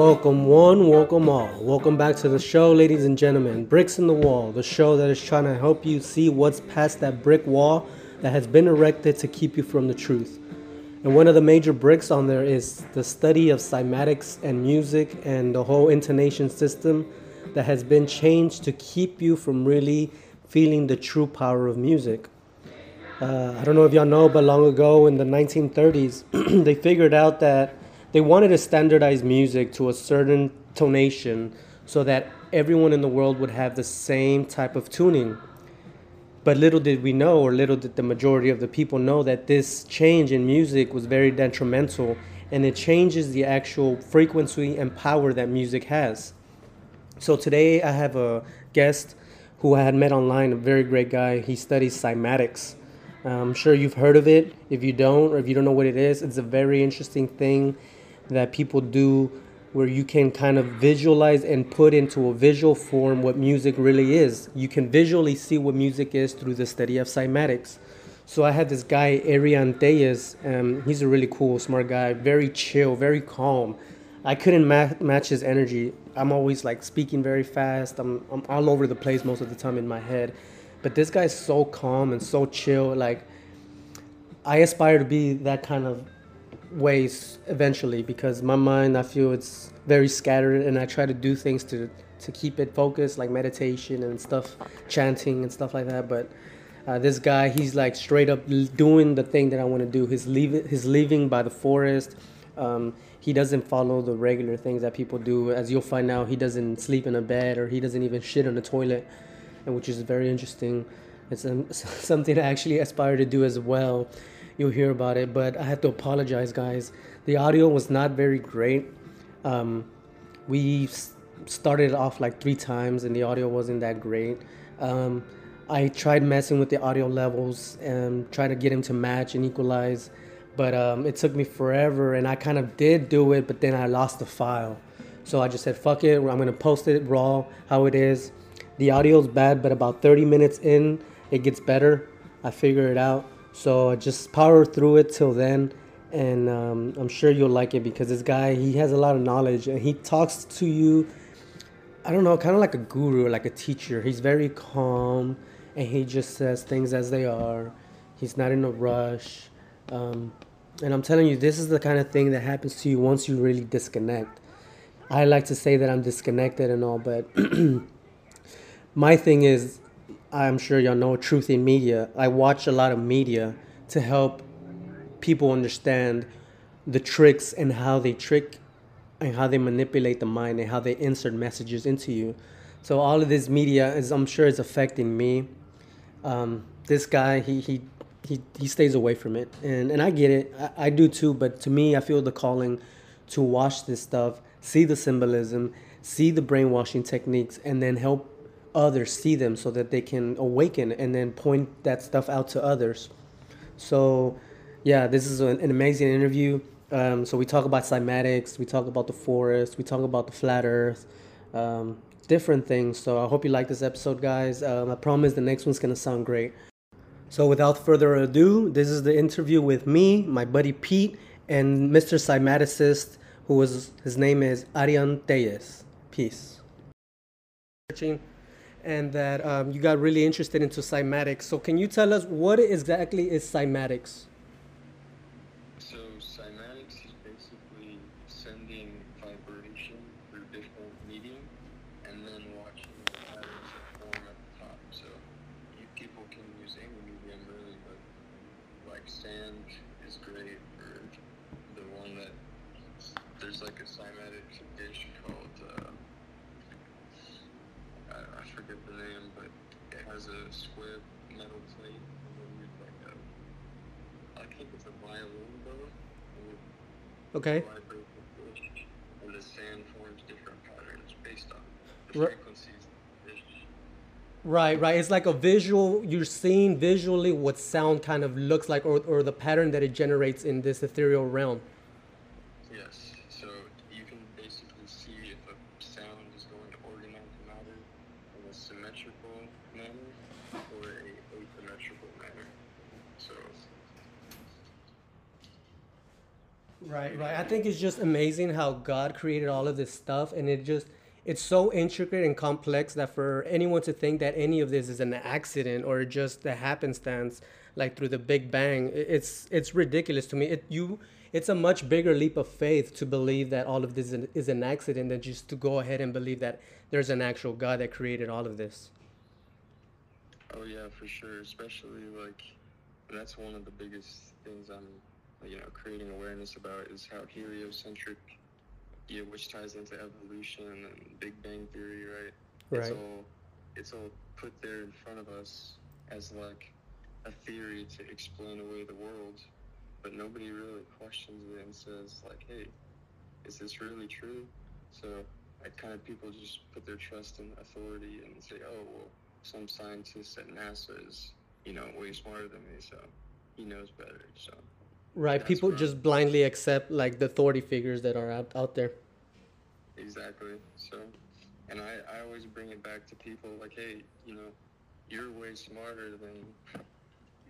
Welcome one, welcome all. Welcome back to the show, ladies and gentlemen. Bricks in the Wall, the show that is trying to help you see what's past that brick wall that has been erected to keep you from the truth. And one of the major bricks on there is the study of cymatics and music and the whole intonation system that has been changed to keep you from really feeling the true power of music. Uh, I don't know if y'all know, but long ago in the 1930s, they figured out that they wanted to standardize music to a certain tonation so that everyone in the world would have the same type of tuning. But little did we know, or little did the majority of the people know, that this change in music was very detrimental and it changes the actual frequency and power that music has. So today I have a guest who I had met online, a very great guy. He studies cymatics. I'm sure you've heard of it. If you don't, or if you don't know what it is, it's a very interesting thing that people do where you can kind of visualize and put into a visual form what music really is. You can visually see what music is through the study of cymatics. So I had this guy, Arian Tellez. Um, he's a really cool, smart guy, very chill, very calm. I couldn't ma- match his energy. I'm always like speaking very fast. I'm, I'm all over the place most of the time in my head. But this guy's so calm and so chill. Like, I aspire to be that kind of ways eventually because my mind I feel it's very scattered and I try to do things to to keep it focused like meditation and stuff chanting and stuff like that. But uh, this guy he's like straight up doing the thing that I want to do. He's leaving he's living by the forest. Um, he doesn't follow the regular things that people do. As you'll find out he doesn't sleep in a bed or he doesn't even shit on the toilet which is very interesting. It's um, something I actually aspire to do as well you'll hear about it. But I had to apologize, guys. The audio was not very great. Um, we started off like three times, and the audio wasn't that great. Um, I tried messing with the audio levels and trying to get them to match and equalize, but um, it took me forever. And I kind of did do it, but then I lost the file. So I just said, fuck it, I'm gonna post it raw, how it is. The audio is bad, but about 30 minutes in, it gets better. I figure it out. So just power through it till then, and um, I'm sure you'll like it because this guy he has a lot of knowledge and he talks to you. I don't know, kind of like a guru, like a teacher. He's very calm and he just says things as they are. He's not in a rush. Um, and I'm telling you, this is the kind of thing that happens to you once you really disconnect. I like to say that I'm disconnected and all, but my thing is I'm sure y'all know Truth in Media. I watch a lot of media to help people understand the tricks and how they trick and how they manipulate the mind and how they insert messages into you. So all of this media is, I'm sure, is affecting me. Um, this guy, he he he he stays away from it, and and I get it. I, I do too. But to me, I feel the calling to watch this stuff, see the symbolism, see the brainwashing techniques, and then help others see them so that they can awaken and then point that stuff out to others. So, yeah, this is an, an amazing interview. Um, so we talk about cymatics, we talk about the forest, we talk about the flat Earth, um, different things. So I hope you like this episode, guys. Um, I promise the next one's gonna sound great. So without further ado, this is the interview with me, my buddy Pete, and Mr. Cymaticist, who was his name is Arian Tellez. Peace and that um, you got really interested into cymatics. So can you tell us what exactly is cymatics? So cymatics is basically sending vibration through different medium and then watching the patterns form at the top. So you people can use any medium really, but like sand is great for the one that there's like a cymatic dish called. Uh, I, I forget the name, but it has a square metal plate and then you like a, I think it's a violin bow. Okay. And the sand forms different patterns based on the Right. frequencies. of the dish. Right, right. It's like a visual. You're seeing visually what sound kind of looks like, or, or the pattern that it generates in this ethereal realm. Yes. So you can basically see if a sound is going to organize matter in a symmetrical manner or a asymmetrical manner. So Right, right. I think it's just amazing how God created all of this stuff, and it just it's so intricate and complex that for anyone to think that any of this is an accident or just a happenstance, like through the Big Bang, it's it's ridiculous to me. It you it's a much bigger leap of faith to believe that all of this is an, is an accident than just to go ahead and believe that there's an actual God that created all of this. Oh yeah, for sure. Especially like that's one of the biggest things I'm you know creating awareness about is how heliocentric, yeah, which ties into evolution and Big Bang theory, right? It's all it's all put there in front of us as like a theory to explain away the world, but nobody really questions it and says like, hey, is this really true? So like kind of people just put their trust in authority and say, oh well, some scientist at NASA is you know way smarter than me, so he knows better. So Right. People just blindly accept like the authority figures that are out, out there. exactly. So, and I I always bring it back to people like, hey, you know, you're way smarter than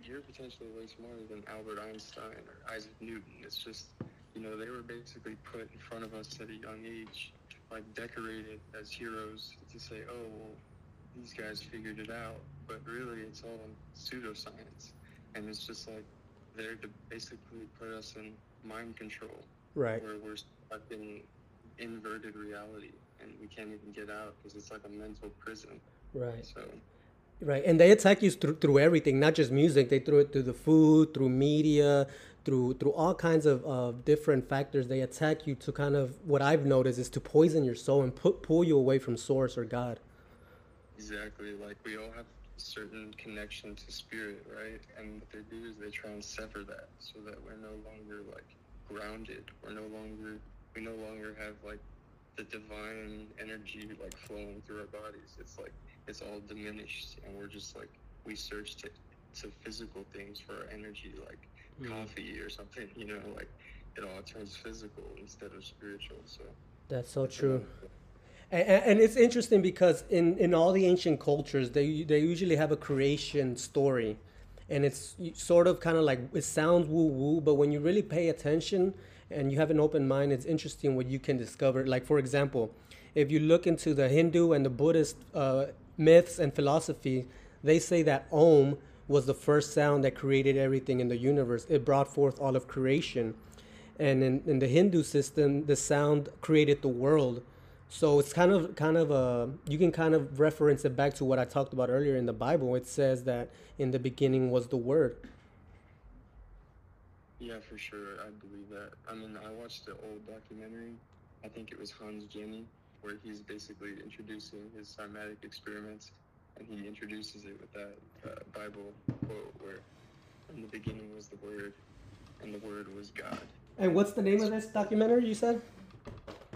you're potentially way smarter than Albert Einstein or Isaac Newton. It's just you know they were basically put in front of us at a young age, like decorated as heroes to say, oh well, these guys figured it out, but really it's all pseudoscience, and it's just like there to basically put us in mind control Right. where we're stuck in inverted reality and we can't even get out because it's like a mental prison. Right. So Right, and they attack you through, through everything, not just music. They throw it through the food, through media, through through all kinds of, of different factors. They attack you to kind of what I've noticed is to poison your soul and put, pull you away from Source or God. exactly, like we all have certain connection to spirit, right? And what they do is they try and sever that so that we're no longer like grounded. We're no longer we no longer have like the divine energy like flowing through our bodies. It's like it's all diminished and we're just like we search to to physical things for our energy like Mm. coffee or something, you know, like it all turns physical instead of spiritual. So That's so true. And, and it's interesting because in, in all the ancient cultures, they they usually have a creation story, and it's sort of kind of like it sounds woo woo, but when you really pay attention and you have an open mind, it's interesting what you can discover. Like for example, if you look into the Hindu and the Buddhist uh, myths and philosophy, they say that Om was the first sound that created everything in the universe. It brought forth all of creation and in, in the Hindu system, the sound created the world. So it's kind of kind of a you can kind of reference it back to what I talked about earlier in the Bible. It says that in the beginning was the Word. yeah, for sure, I believe that. I mean, I watched the old documentary. I think it was Hans Jenny, where he's basically introducing his cymatic experiments, and he introduces it with that uh, Bible quote where, "In the beginning was the Word, and the Word was God." And what's the name of this documentary you said?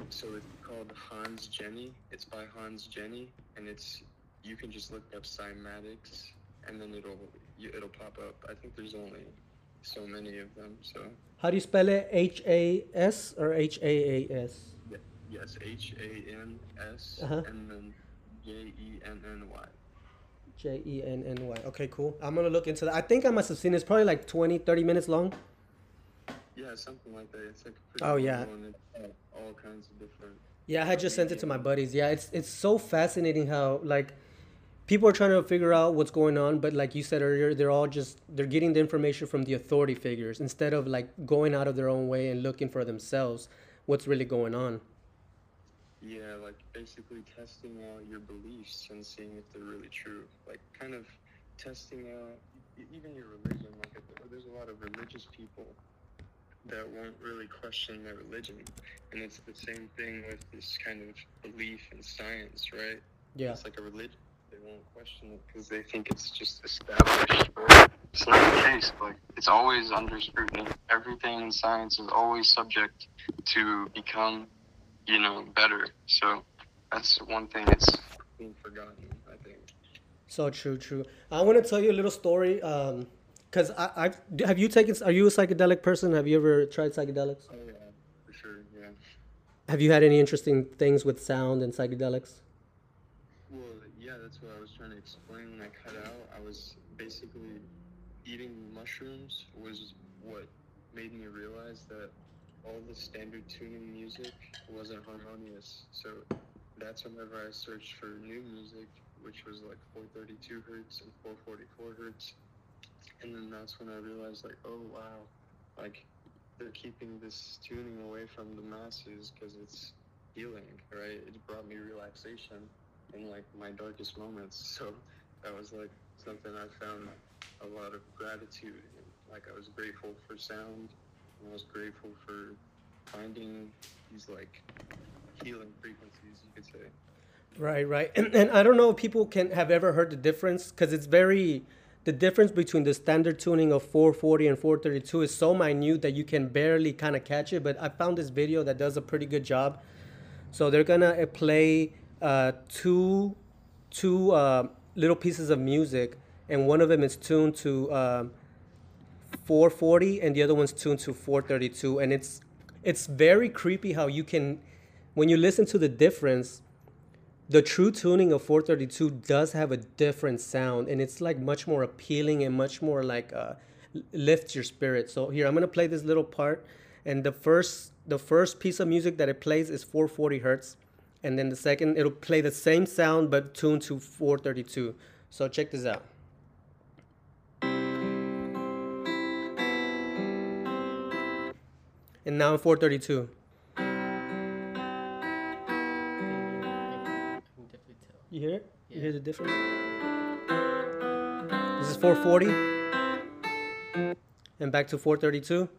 So it's called Hans Jenny. It's by Hans Jenny, and it's you can just look up cymatics, and then it'll it'll pop up. I think there's only so many of them. So How do you spell it? H A S or H A A S? yes, H A N S Uh-huh. and then J E N N Y. J E N N Y. Okay, cool. I'm gonna look into that. I think I must have seen it. It's probably like 20, 30 minutes long. Yeah, something like that. It's like a pretty Oh, yeah. one. It's all kinds of different. Yeah, I had just sent it to my buddies. Yeah, it's it's so fascinating how like people are trying to figure out what's going on, but like you said earlier, they're all just they're getting the information from the authority figures instead of like going out of their own way and looking for themselves what's really going on. Yeah, like basically testing out your beliefs and seeing if they're really true. Like kind of testing out even your religion. Like there's a lot of religious people that won't really question their religion, and it's the same thing with this kind of belief in science, right? Yeah. It's like a religion. They won't question it because they think it's just established. But it's not the case. Like it's always under scrutiny. Everything in science is always subject to become, you know, better. So that's one thing that's being forgotten. I think. So true, true. I want to tell you a little story. Um, cause I, I've have you taken? Are you a psychedelic person? Have you ever tried psychedelics? Oh yeah, for sure. Yeah. Have you had any interesting things with sound and psychedelics? Well, yeah, that's what I was trying to explain when I cut out. I was basically eating mushrooms was what made me realize that all the standard tuning music wasn't harmonious. So that's whenever I searched for new music, which was like 432 hertz and 444 hertz. And then that's when I realized, like, oh wow, like they're keeping this tuning away from the masses because it's healing, right? It brought me relaxation in like my darkest moments. So that was like something I found a lot of gratitude. Like I was grateful for sound, and I was grateful for finding these like healing frequencies, you could say. Right, right. And, and I don't know if people can have ever heard the difference because it's very the difference between the standard tuning of 440 and 432 is so minute that you can barely kind of catch it. But I found this video that does a pretty good job. So they're gonna uh, play uh, two two uh, little pieces of music, and one of them is tuned to um, 440, and the other one's tuned to 432, and it's it's very creepy how you can when you listen to the difference the true tuning of 432 does have a different sound and it's like much more appealing and much more like uh, lifts your spirit. So here i'm gonna play this little part and the first the first piece of music that it plays is 440 hertz and then the second it'll play the same sound but tuned to 432 so check this out. And now 432 You hear it? You hear the difference? This is 440. And back to 432.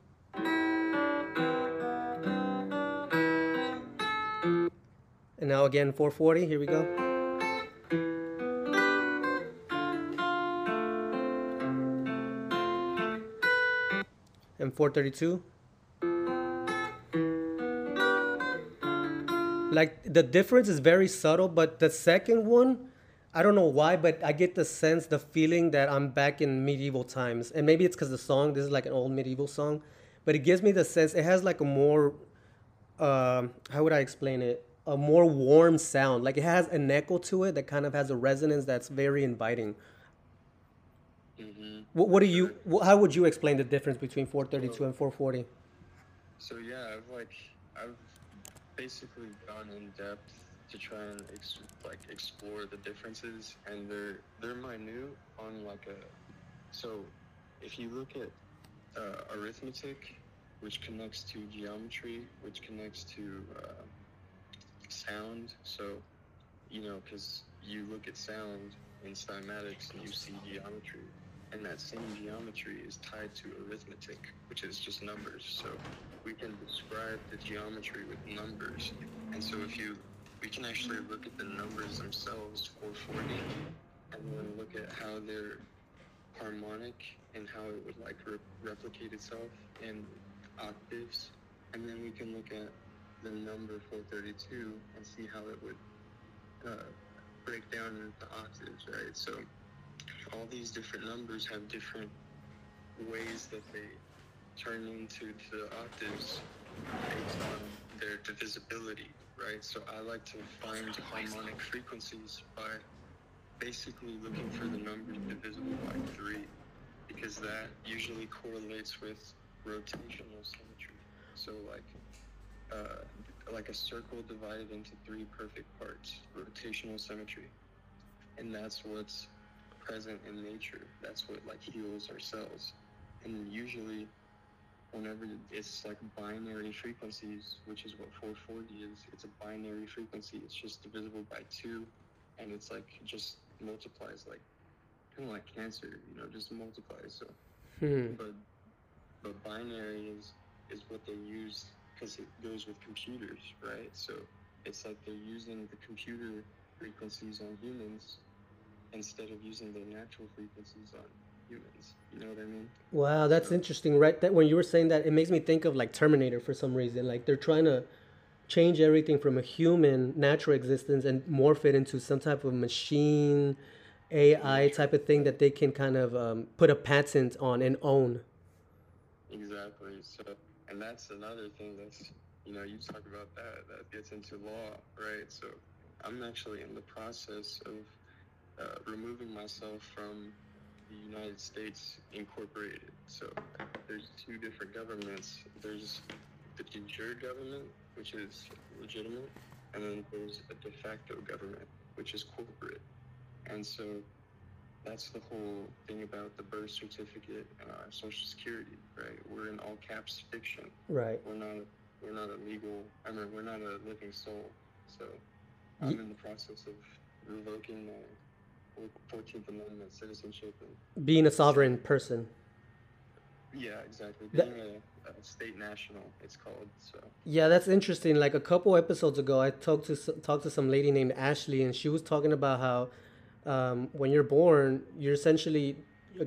And now again 440. Here we go. And 432. Like the difference is very subtle but the second one i don't know why but i get the sense the feeling that i'm back in medieval times. And maybe it's because the song this is like an old medieval song but it gives me the sense it has like a more uh, how would i explain it? A more warm sound. Like it has an echo to it that kind of has a resonance that's very inviting. Mm-hmm. what, what do you how would you explain the difference between 432 and 440 So yeah, I've like I've basically gone in depth to try and ex- like explore the differences, and they're they're minute on like a. So, if you look at uh, arithmetic, which connects to geometry, which connects to uh, sound, so you know because you look at sound in cymatics and you see geometry. And that same geometry is tied to arithmetic, which is just numbers. So we can describe the geometry with numbers. And so if you, we can actually look at the numbers themselves, 440, and then look at how they're harmonic and how it would like re- replicate itself in octaves. And then we can look at the number 432 and see how it would uh, break down into octaves, right? So all these different numbers have different ways that they turn into the octaves based on their divisibility, right? So I like to find harmonic frequencies by basically looking for the numbers divisible by three, because that usually correlates with rotational symmetry. So like uh, like a circle divided into three perfect parts, rotational symmetry. And that's what's present in nature. That's what like heals our cells. And usually whenever it's like binary frequencies, which is what 440 is, it's a binary frequency. It's just divisible by two and it's like just multiplies like kind of like cancer, you know, just multiplies. So hmm. but but binary is is what they use because it goes with computers, right? So it's like they're using the computer frequencies on humans instead of using the natural frequencies on humans. You know what I mean? Wow, that's interesting. Right, that when you were saying that, it makes me think of like Terminator for some reason. Like they're trying to change everything from a human natural existence and morph it into some type of machine AI type of thing that they can kind of um, put a patent on and own. Exactly. So, and that's another thing that's, you know, you talk about that, that gets into law, right? So, I'm actually in the process of uh, removing myself from the United States Incorporated. So, there's two different governments. There's the de jure government, which is legitimate, and then there's a de facto government, which is corporate. And so that's the whole thing about the birth certificate and our social security, right? We're in all caps fiction. Right. We're not we're not a legal I mean we're not a living soul. So I'm in the process of revoking my Fourteenth Amendment citizenship and Being a sovereign person. yeah, exactly. That- Being a, a state national, it's called. So Yeah, that's interesting. Like a couple episodes ago, I talked to talked to some lady named Ashley, and she was talking about how um, when you're born, you're essentially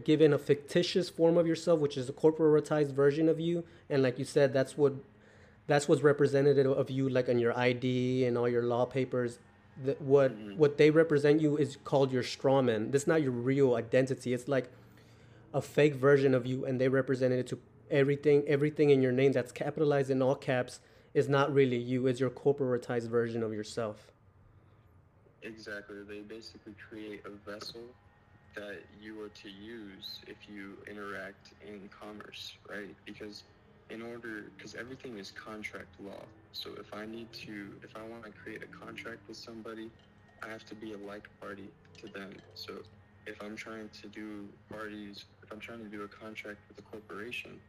given a fictitious form of yourself, which is a corporatized version of you, and like you said, that's what that's what's representative of you, like on your ID and all your law papers. That what mm-hmm. what they represent you is called your strawman. That's not your real identity. It's like a fake version of you and they represented it to everything everything in your name that's capitalized in all caps is not really you it's your corporatized version of yourself exactly, they basically create a vessel that you are to use if you interact in commerce, right? Because in order, because everything is contract law. So if I need to, if I want to create a contract with somebody, I have to be a like party to them. So if I'm trying to do parties, if I'm trying to do a contract with a corporation,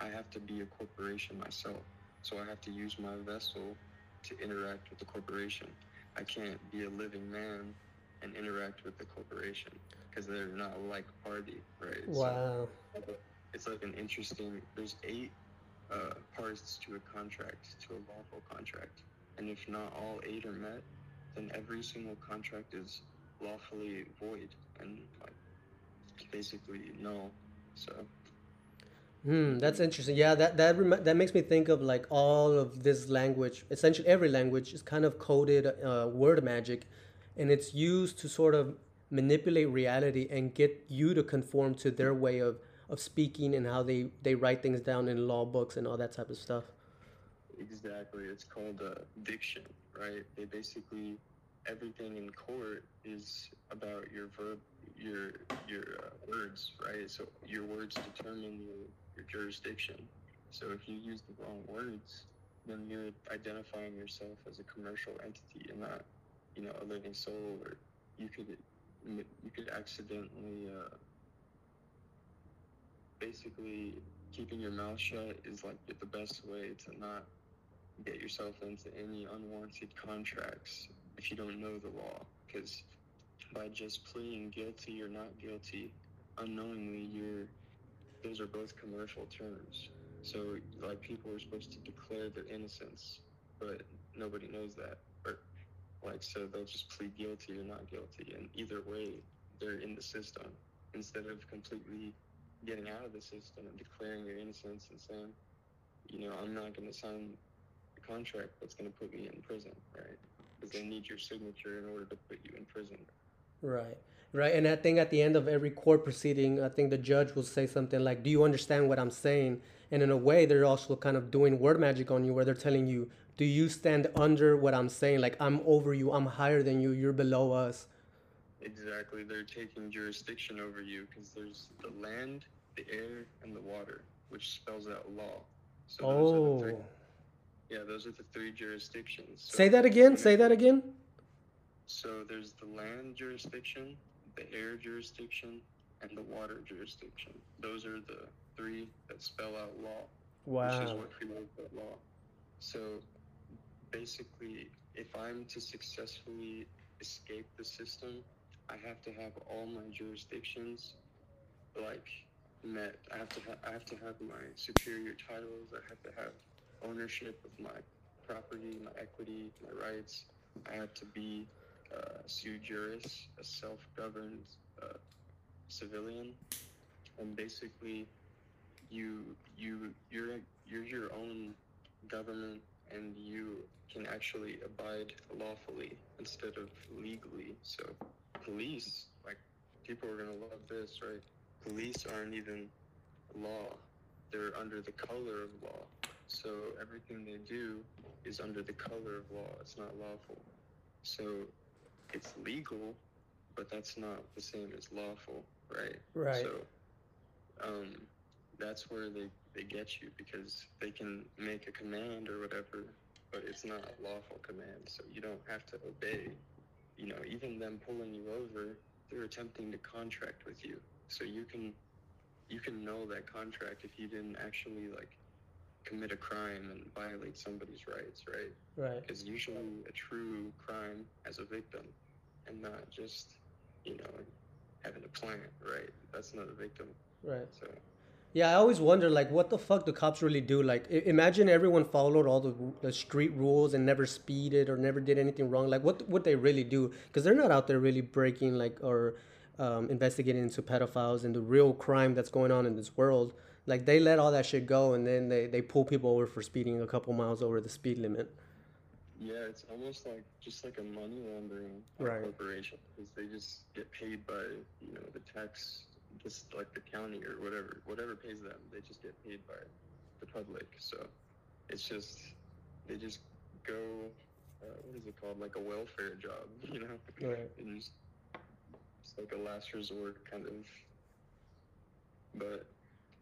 I have to be a corporation myself. So I have to use my vessel to interact with the corporation. I can't be a living man and interact with the corporation because they're not a like party, right? So wow it's like an interesting. There's eight uh, parts to a contract, to a lawful contract, and if not all eight are met, then every single contract is lawfully void and like basically null. So hmm that's interesting yeah that that rem- that makes me think of like all of this language essentially every language is kind of coded uh, word magic and it's used to sort of manipulate reality and get you to conform to their way of of speaking and how they they write things down in law books and all that type of stuff Exactly. It's called uh, diction, right? They basically everything in court is about your verb, your your uh, words, right? So your words determine your, your jurisdiction. So if you use the wrong words, then you're identifying yourself as a commercial entity and not, you know, a living soul. Or you could you could accidentally. Uh, basically keeping your mouth shut is like the best way to not get yourself into any unwanted contracts if you don't know the law. Because by just pleading guilty or not guilty unknowingly. You're those are both commercial terms. So like people are supposed to declare their innocence but nobody knows that. Or like so they'll just plead guilty or not guilty. And either way they're in the system instead of completely getting out of the system and declaring your innocence and saying, you know, I'm not going to sign a contract that's going to put me in prison, right? Because they need your signature in order to put you in prison. Right. Right. And I think at the end of every court proceeding, I think the judge will say something like, Do you understand what I'm saying? And in a way, they're also kind of doing word magic on you where they're telling you, Do you stand under what I'm saying? Like, I'm over you, I'm higher than you, you're below us. Exactly. They're taking jurisdiction over you because there's the land, the air, and the water, which spells out law. So those are the oh. three, Oh. yeah, those are the three jurisdictions. So Say that again. Say that again. So there's the land jurisdiction, the air jurisdiction, and the water jurisdiction. Those are the three that spell out law, which is what creates that law. So basically, if I'm to successfully escape the system, I have to have all my jurisdictions like met. I have to ha- I have to have my superior titles. I have to have ownership of my property, my equity, my rights. I have to be uh, sui juris, a self-governed uh, civilian, and basically, you you you're you're your own government, and you can actually abide lawfully instead of legally. So, police, like people are gonna love this, right? Police aren't even law; they're under the color of law. So everything they do is under the color of law. It's not lawful. So it's legal, but that's not the same as lawful, right? Right. So, um, that's where they, they get you because they can make a command or whatever, but it's not a lawful command, so you don't have to obey. You know, even them pulling you over, they're attempting to contract with you, so you can you can know that contract if you didn't actually like commit a crime and violate somebody's rights, right? Right. Because usually a true crime as a victim, and not just you know having a plant, right? That's not a victim. Right. So Yeah, I always wonder, like, what the fuck do cops really do? Like, i- imagine everyone followed all the, the street rules and never speeded or never did anything wrong. Like, what would they really do? Because they're not out there really breaking, like, or um, investigating into pedophiles and the real crime that's going on in this world. Like, they let all that shit go and then they, they pull people over for speeding a couple miles over the speed limit. yeah, it's almost like just like a money laundering Right. corporation because they just get paid by you know the tax, just like the county or whatever, whatever pays them, they just get paid by the public. So it's just they just go. Uh, what is it called? Like a welfare job, you know? Right. and just, it's like a last resort kind of. But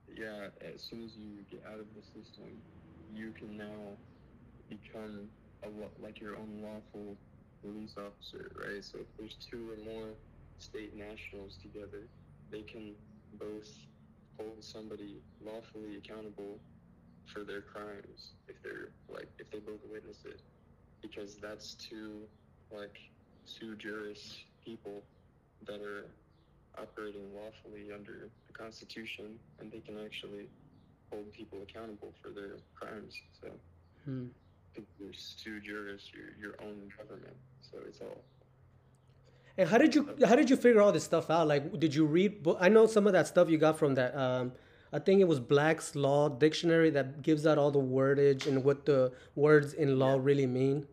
yeah, as soon as you get out of the system, you can now become a lo- like your own lawful police officer, right? So if there's two or more state nationals together, they can both hold somebody lawfully accountable for their crimes if they're like if they both witness it, because that's two like two jurist people that are operating lawfully under the Constitution, and they can actually hold people accountable for their crimes. So Hmm. if you're sui juris, your your own government. So it's all And how did you how did you figure all this stuff out? Like, did you read? Bo- I know some of that stuff you got from that. Um, I think it was Black's Law Dictionary that gives out all the wordage and what the words in law Yeah. really mean.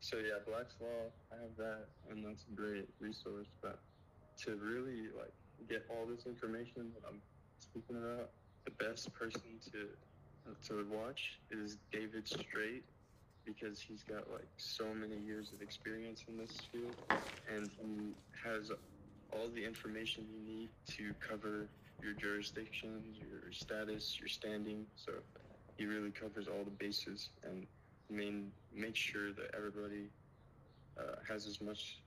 So yeah, Black's Law, I have that, and that's a great resource. But to really like get all this information that I'm speaking about, the best person to to watch is David Straight because he's got like so many years of experience in this field, and he has all the information you need to cover your jurisdiction, your status, your standing. So he really covers all the bases and main make sure that everybody uh, has as much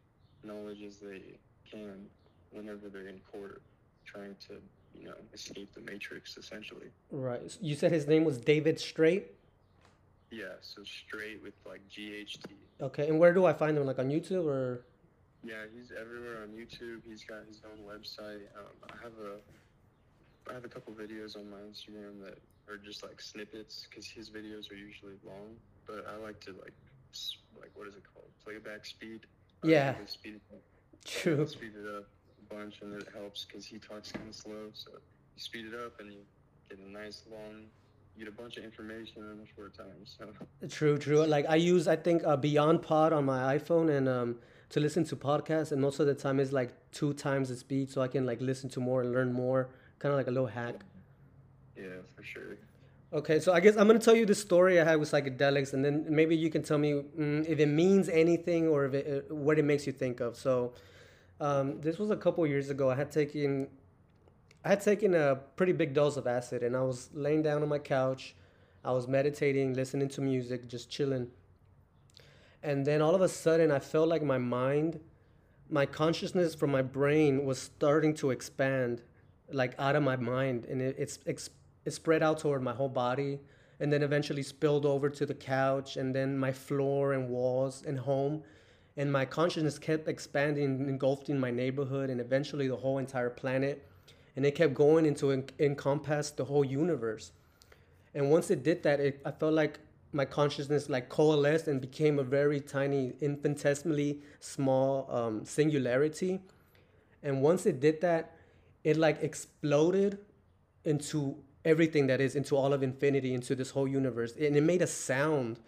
knowledge as they can whenever they're in court, trying to you know escape the matrix essentially. Right. You said his name was David Straight. Yeah, so straight with like GHT. Okay. And where do I find him? Like on YouTube or? Yeah, he's everywhere on YouTube. He's got his own website. Um, I have a I have a couple videos on my Instagram that are just like snippets because his videos are usually long. But I like to like like what is it called? Playback speed. Yeah. like speed it up. True. speed it up a bunch, and it helps because he talks kind of slow. So you speed it up, and you get a nice long. You get a bunch of information in a short time. So True, true. Like I use, I think, uh, Beyond Pod on my iPhone, and um, to listen to podcasts, and most of the time it's like two times the speed, so I can like listen to more and learn more. Kind of like a little hack. yeah, for sure. Okay, so I guess I'm gonna tell you the story I had with psychedelics, and then maybe you can tell me mm, if it means anything or if it, uh, what it makes you think of. So, um, this was a couple years ago. I had taken, I had taken a pretty big dose of acid, and I was laying down on my couch. I was meditating, listening to music, just chilling. And then all of a sudden, I felt like my mind, my consciousness from my brain was starting to expand, like out of my mind, and it, it's ex- it spread out toward my whole body, and then eventually spilled over to the couch, and then my floor and walls and home, and my consciousness kept expanding, engulfing my neighborhood, and eventually the whole entire planet, and it kept going into en- encompass the whole universe. And once it did that, it, I felt like my consciousness like coalesced and became a very tiny, infinitesimally small um, singularity. And once it did that, it like exploded into everything that is, into all of infinity, into this whole universe. And it made a sound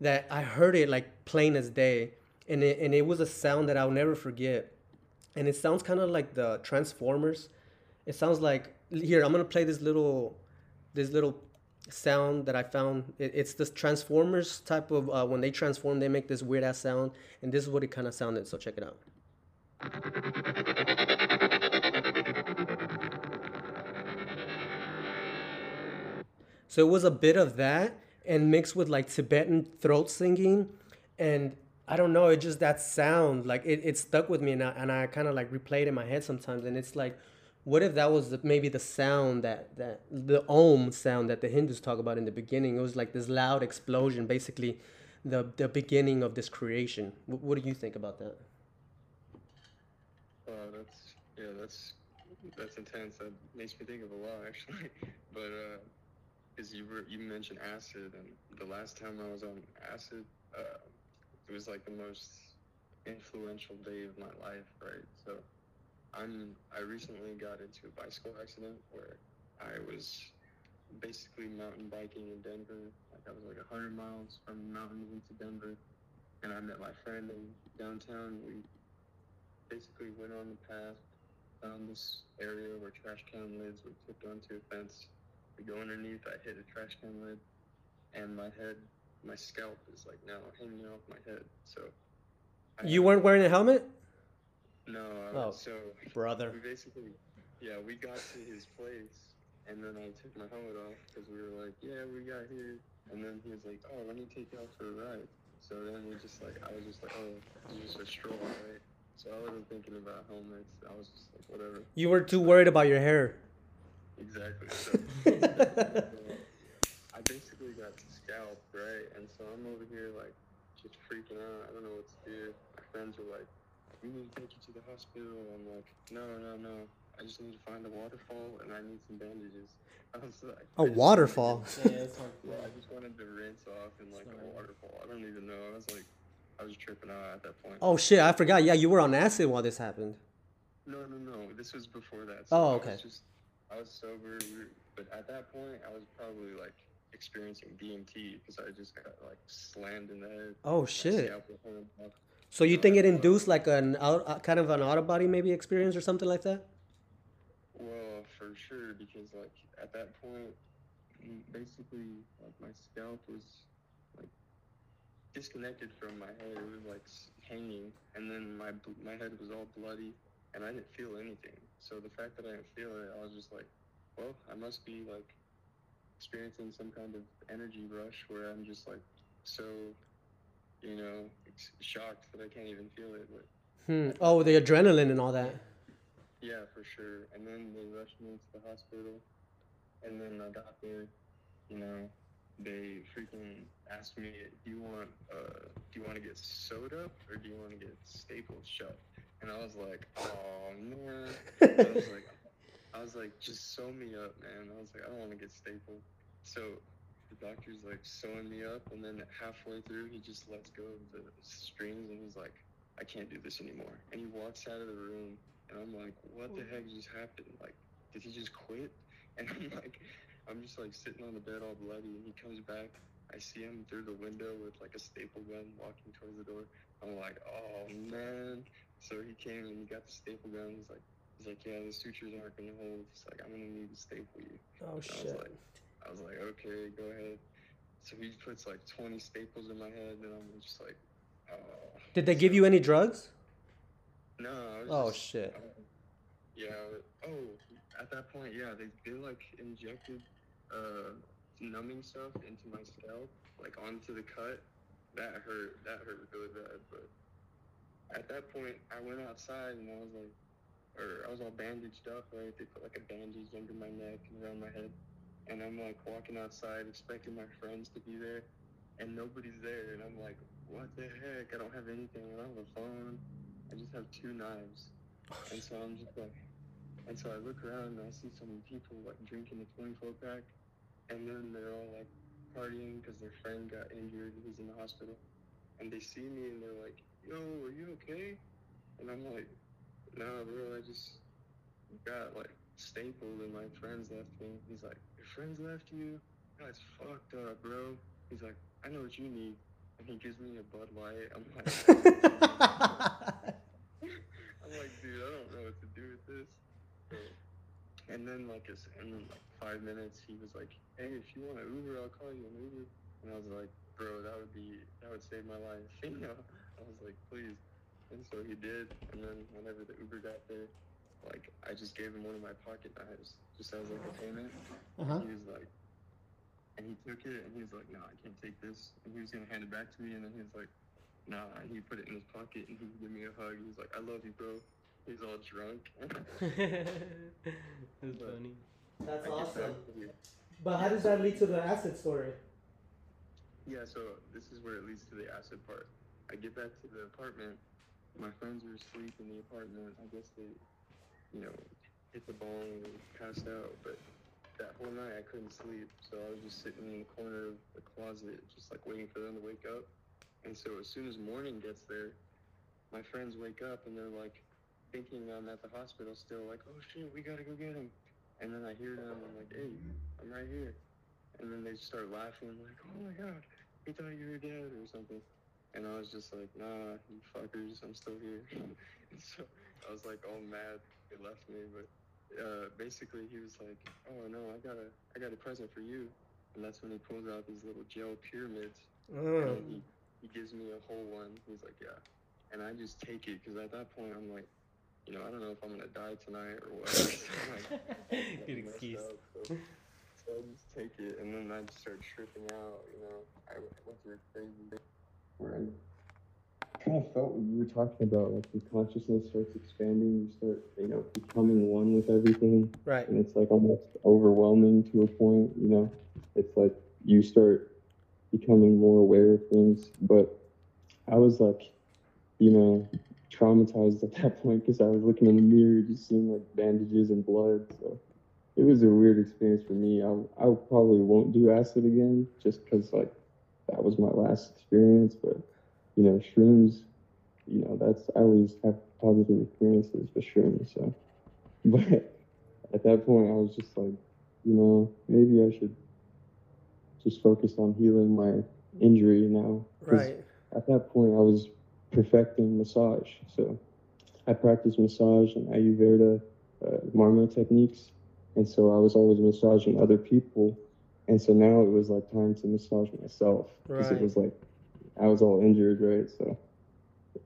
that I heard it like plain as day. And it, and it was a sound that I'll never forget. And it sounds kind of like the Transformers. It sounds like here, I'm gonna play this little this little sound that I found. It, it's this Transformers type of uh, when they transform, they make this weird ass sound, and this is what it kind of sounded. So check it out. So it was a bit of that and mixed with like Tibetan throat singing. And I don't know, it just that sound, like it, it stuck with me and I, and I kind of like replayed in my head sometimes. And it's like, what if that was the, maybe the sound that, that the Om sound that the Hindus talk about in the beginning? It was like this loud explosion, basically the, the beginning of this creation. What, what do you think about that? Wow, that's yeah, that's that's intense. That makes me think of a lot actually. But uh, because you were you mentioned acid, and the last time I was on acid, uh, it was like the most influential day of my life, right? So, I'm I recently got into a bicycle accident where I was basically mountain biking in Denver. Like I was like 100 miles from the mountains into Denver, and I met my friend in downtown. We basically went on the path, found this area where trash can lids. We clipped onto a fence. We go underneath. I hit a trash can lid, and my head, my scalp is like now hanging off my head. So. I You weren't wearing a helmet? No. I Oh. was, so Brother. we basically, yeah, we got to his place, and then I took my helmet off because we were like, yeah, we got here, and then he was like, oh, let me take you out for a ride. So then we just like, I was just like, oh, it's just a stroll, right? So I wasn't thinking about helmets. I was just like, whatever. You were too worried about your hair. Exactly. So I basically got scalped, right? And so I'm over here like just freaking out. I don't know what to do. My friends are like, "We need to take you to the hospital." I'm like, "No, no, no. I just need to find a waterfall and I need some bandages." I was like, A I just waterfall? wanted to- Yeah, I just wanted to rinse off in like a waterfall. I don't even know. I was like, I was tripping out at that point. Oh shit, I forgot. Yeah, you were on acid while this happened. No, no, no. This was before that. Oh, I okay. was just, I was sober, but at that point, I was probably like experiencing DMT because I just got like slammed in the head. Oh shit. So you think it induced like an out, uh, kind of an out of body maybe experience or something like that? Well, for sure, because like at that point, mm, basically, like my scalp was like disconnected from my head. It was like hanging, and then my my head was all bloody, and I didn't feel anything. So the fact that I didn't feel it, I was just like, well, I must be like experiencing some kind of energy rush where I'm just like so, you know, ex- shocked that I can't even feel it. But Hmm. Oh, the adrenaline and all that. Yeah, for sure. And then they rushed me to the hospital, and then I got there. You know, they freaking asked me, "Do you want uh, do you want to get sewed up or do you want to get stapled shut?" And I was like, "Oh man!" I was like, "I was like, just sew me up, man." I was like, "I don't want to get stapled." So the doctor's like sewing me up, and then halfway through, he just lets go of the strings, and he's like, "I can't do this anymore." And he walks out of the room, and I'm like, "What the heck just happened? Like, did he just quit?" And I'm like, I'm just like sitting on the bed all bloody, and he comes back. I see him through the window with like a staple gun walking towards the door. I'm like, oh man. So he came and he got the staple gun. He's like, he's like, yeah, the sutures aren't gonna hold. He's like, I'm gonna need to staple you. Oh And I was shit. like, I was like, okay, go ahead. So he puts like 20 staples in my head, and I'm just like, oh. Did they give you any drugs? No. I was Oh just- shit. um, yeah. Oh, at that point, yeah, they they like injected uh, numbing stuff into my scalp, like onto the cut. That hurt. That hurt really bad. But at that point, I went outside and I was like, or I was all bandaged up, right? They put like a bandage under my neck and around my head, and I'm like walking outside, expecting my friends to be there, and nobody's there, and I'm like, what the heck? I don't have anything. I don't have a phone. I just have two knives. And so I'm just like, and so I look around and I see some people like drinking a 24 pack, and then they're all like partying because their friend got injured. He's in the hospital, and they see me and they're like, "Yo, are you okay?" And I'm like, "Nah, bro, I just got like stapled and my friends left me." He's like, "Your friends left you? That's fucked up, bro." He's like, "I know what you need," and he gives me a Bud Light. I'm like. I'm like, dude, I don't know what to do with this. So, and then like, it's, in like five minutes, he was like, hey, if you want an Uber, I'll call you an Uber. And I was like, bro, that would be, that would save my life. You know, I was like, please. And so he did. And then whenever the Uber got there, like, I just gave him one of my pocket knives, just as like a payment. Uh-huh. He was like, and he took it and he was like, "No, I can't take this." And he was gonna hand it back to me, and then he was like, "Nah," and he put it in his pocket and he gave me a hug. He was like, "I love you, bro." He's all drunk. That's But- funny. That's I awesome. back. But how does that lead to the acid story? Yeah, so this is where it leads to the acid part. I get back to the apartment. My friends were asleep in the apartment. I guess they, you know, hit the bong and passed out. But that whole night I couldn't sleep, so I was just sitting in the corner of the closet, just like waiting for them to wake up. And so as soon as morning gets there, my friends wake up and they're like thinking I'm at the hospital still, like, oh shit, we gotta go get him. And then I hear them, I'm like, hey, I'm right here. And then they start laughing, like, oh my god, we thought you were dead or something. And I was just like, nah, you fuckers, I'm still here. so I was like all mad they left me, but uh, basically he was like, oh no, I got a, I got a present for you. And that's when he pulls out these little gel pyramids. Oh. And he, he gives me a whole one. He's like, yeah. And I just take it because at that point I'm like, you know, I don't know if I'm gonna die tonight or what. Like, Good excuse. up, so, so I just take it, and then I just start tripping out. You know, I went through a crazy. I kind of felt what you were talking about, like your consciousness starts expanding. You start, you know, becoming one with everything, Right. and it's like almost overwhelming to a point. You know, it's like you start becoming more aware of things. But I was like, you know, traumatized at that point because I was looking in the mirror, just seeing like bandages and blood. So it was a weird experience for me. I, I probably won't do acid again just because like that was my last experience. But you know, shrooms, you know, that's I always have positive experiences with shrooms. So, but at that point, I was just like, you know, maybe I should just focus on healing my injury now. Right. at that point, I was perfecting massage. So I practiced massage and Ayurveda, uh, Marma techniques. And so I was always massaging other people. And so now it was like time to massage myself. Because Right. it was like, I was all injured, right? So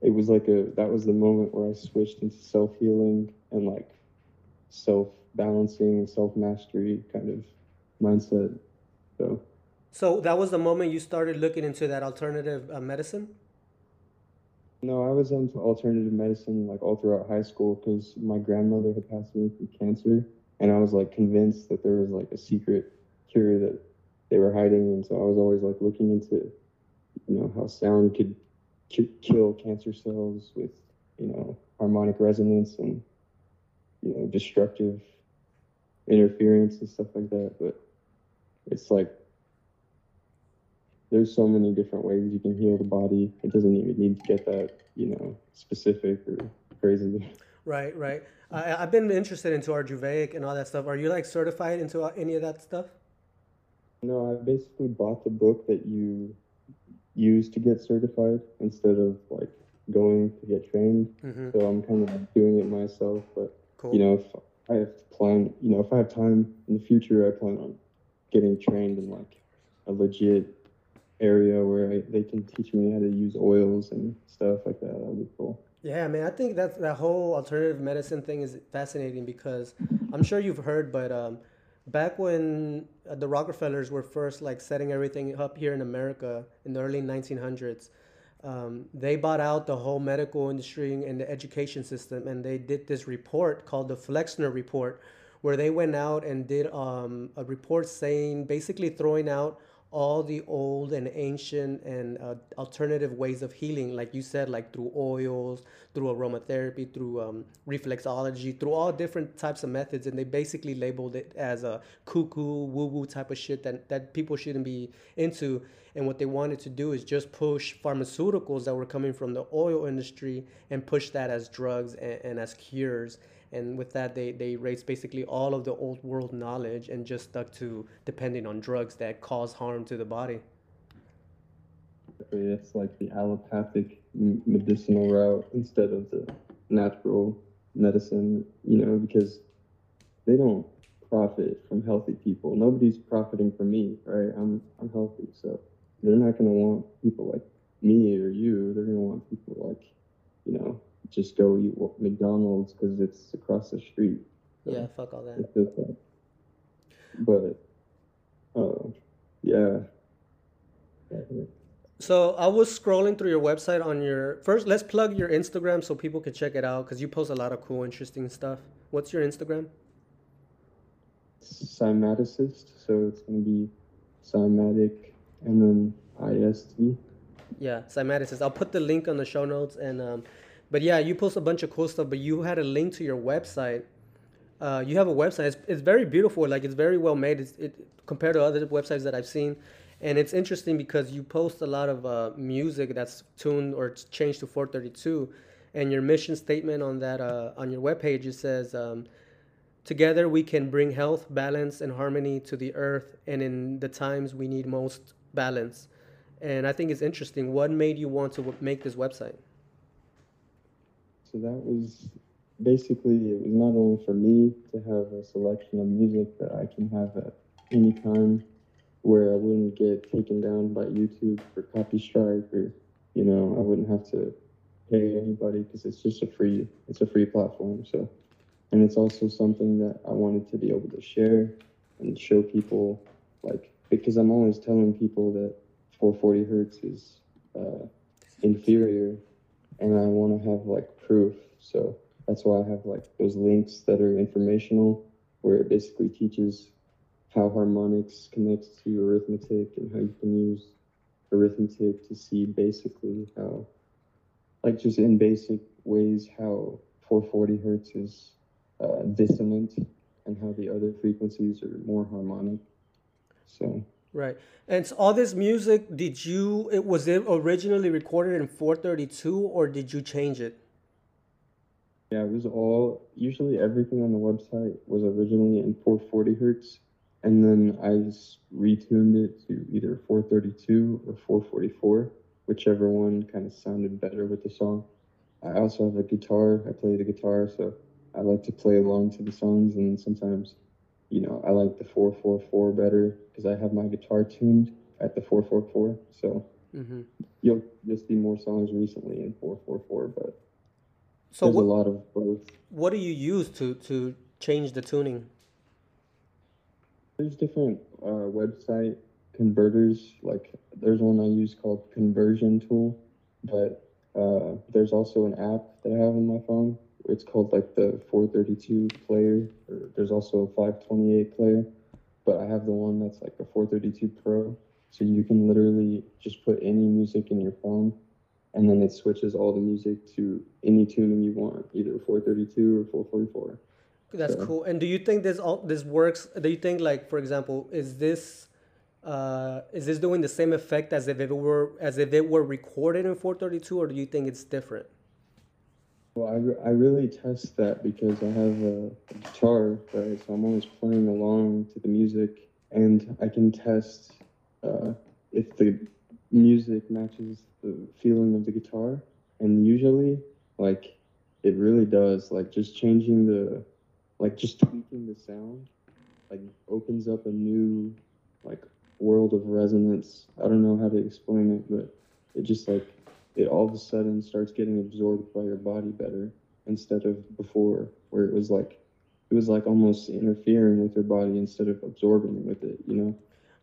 it was like a, that was the moment where I switched into self healing and like self balancing, self mastery kind of mindset. So So that was the moment you started looking into that alternative uh, medicine? No, I was into alternative medicine like all throughout high school because my grandmother had passed away from cancer, and I was like convinced that there was like a secret cure that they were hiding, and so I was always like looking into, you know, how sound could ki- kill cancer cells with, you know, harmonic resonance and, you know, destructive interference and stuff like that. But it's like there's so many different ways you can heal the body. It doesn't even need to get that, you know, specific or crazy. Right, right. I, I've been interested into Ayurvedic and all that stuff. Are you like certified into uh, any of that stuff? No, I basically bought the book that you use to get certified instead of like going to get trained. Mm-hmm. So I'm kind of doing it myself. But Cool. you know, if I have to plan, you know, if I have time in the future, I plan on getting trained in like a legit area where I, they can teach me how to use oils and stuff like that. That'd be cool. Yeah, man, I think that that whole alternative medicine thing is fascinating because I'm sure you've heard, but um, back when uh, the Rockefellers were first like setting everything up here in America in the early 1900s, um, they bought out the whole medical industry and the education system, and they did this report called the Flexner Report, where they went out and did um, a report saying basically throwing out all the old and ancient and uh, alternative ways of healing, like you said, like through oils, through aromatherapy, through um, reflexology, through all different types of methods, and they basically labeled it as a cuckoo, woo-woo type of shit that, that people shouldn't be into. And what they wanted to do is just push pharmaceuticals that were coming from the oil industry and push that as drugs and, and as cures and with that they, they erased basically all of the old world knowledge and just stuck to depending on drugs that cause harm to the body It's like the allopathic medicinal route instead of the natural medicine, you know, because they don't profit from healthy people. Nobody's profiting from me, right? I'm I'm healthy, so they're not gonna want people like me or you. They're gonna want people like, you know, just go eat McDonald's because it's across the street. So yeah fuck all that it's just that. But uh, Yeah. So I was scrolling through your website on your first. Let's plug your Instagram so people can check it out because you post a lot of cool, interesting stuff. What's your Instagram? Cymaticist, so it's gonna be cymatic and then ist. Yeah, Cymaticist. I'll put the link on the show notes and um, but yeah, you post a bunch of cool stuff. But you had a link to your website. Uh, you have a website. It's, it's very beautiful. Like it's very well made. It's, it compared to other websites that I've seen, and it's interesting because you post a lot of uh, music that's tuned or changed to 432, and your mission statement on that uh, on your webpage it says. Um, Together, we can bring health, balance, and harmony to the earth, and in the times we need most balance. And I think it's interesting. What made you want to make this website? So that was basically it was not only for me to have a selection of music that I can have at any time where I wouldn't get taken down by YouTube for copy strike or you know I wouldn't have to pay anybody because it's just a free it's a free platform so. And it's also something that I wanted to be able to share and show people like because I'm always telling people that 440 hertz is uh, inferior and I want to have like proof so that's why I have like those links that are informational where it basically teaches how harmonics connects to arithmetic and how you can use arithmetic to see basically how like just in basic ways how 440 hertz is uh, dissonant and how the other frequencies are more harmonic so Right. And so all this music, did you? It was it originally recorded in 432, or did you change it? Yeah it was all usually everything on the website was originally in 440 hertz and then i just retuned it to either 432 or 444 whichever one kind of sounded better with the song. I also have a guitar i play the guitar so i like to play along to the songs and sometimes you know i like the 444 better because i have my guitar tuned at the 444 so hmm you'll you'll see more songs recently in 444 but So there's a what lot of both what do you use to to change the tuning? There's different uh, website converters. Like there's one I use called Conversion Tool, but uh, there's also an app that I have on my phone. It's called like the 432 player. Or there's also a 528 player, but I have the one that's like a 432 Pro. So you can literally just put any music in your phone, and then it switches all the music to any tuning you want, either 432 or 444. That's So cool. And do you think this all this works? Do you think like for example, is this uh, is this doing the same effect as if it were as if it were recorded in 432, or do you think it's different? Well, I, re- I really test that because I have a, a guitar, right? So I'm always playing along to the music, and I can test uh, if the music matches the feeling of the guitar. And usually, like, it really does. Like, just changing the, like, just tweaking the sound, like, opens up a new, like, world of resonance. I don't know how to explain it, but it just, like, it all of a sudden starts getting absorbed by your body better instead of before where it was like it was like almost interfering with your body instead of absorbing with it you know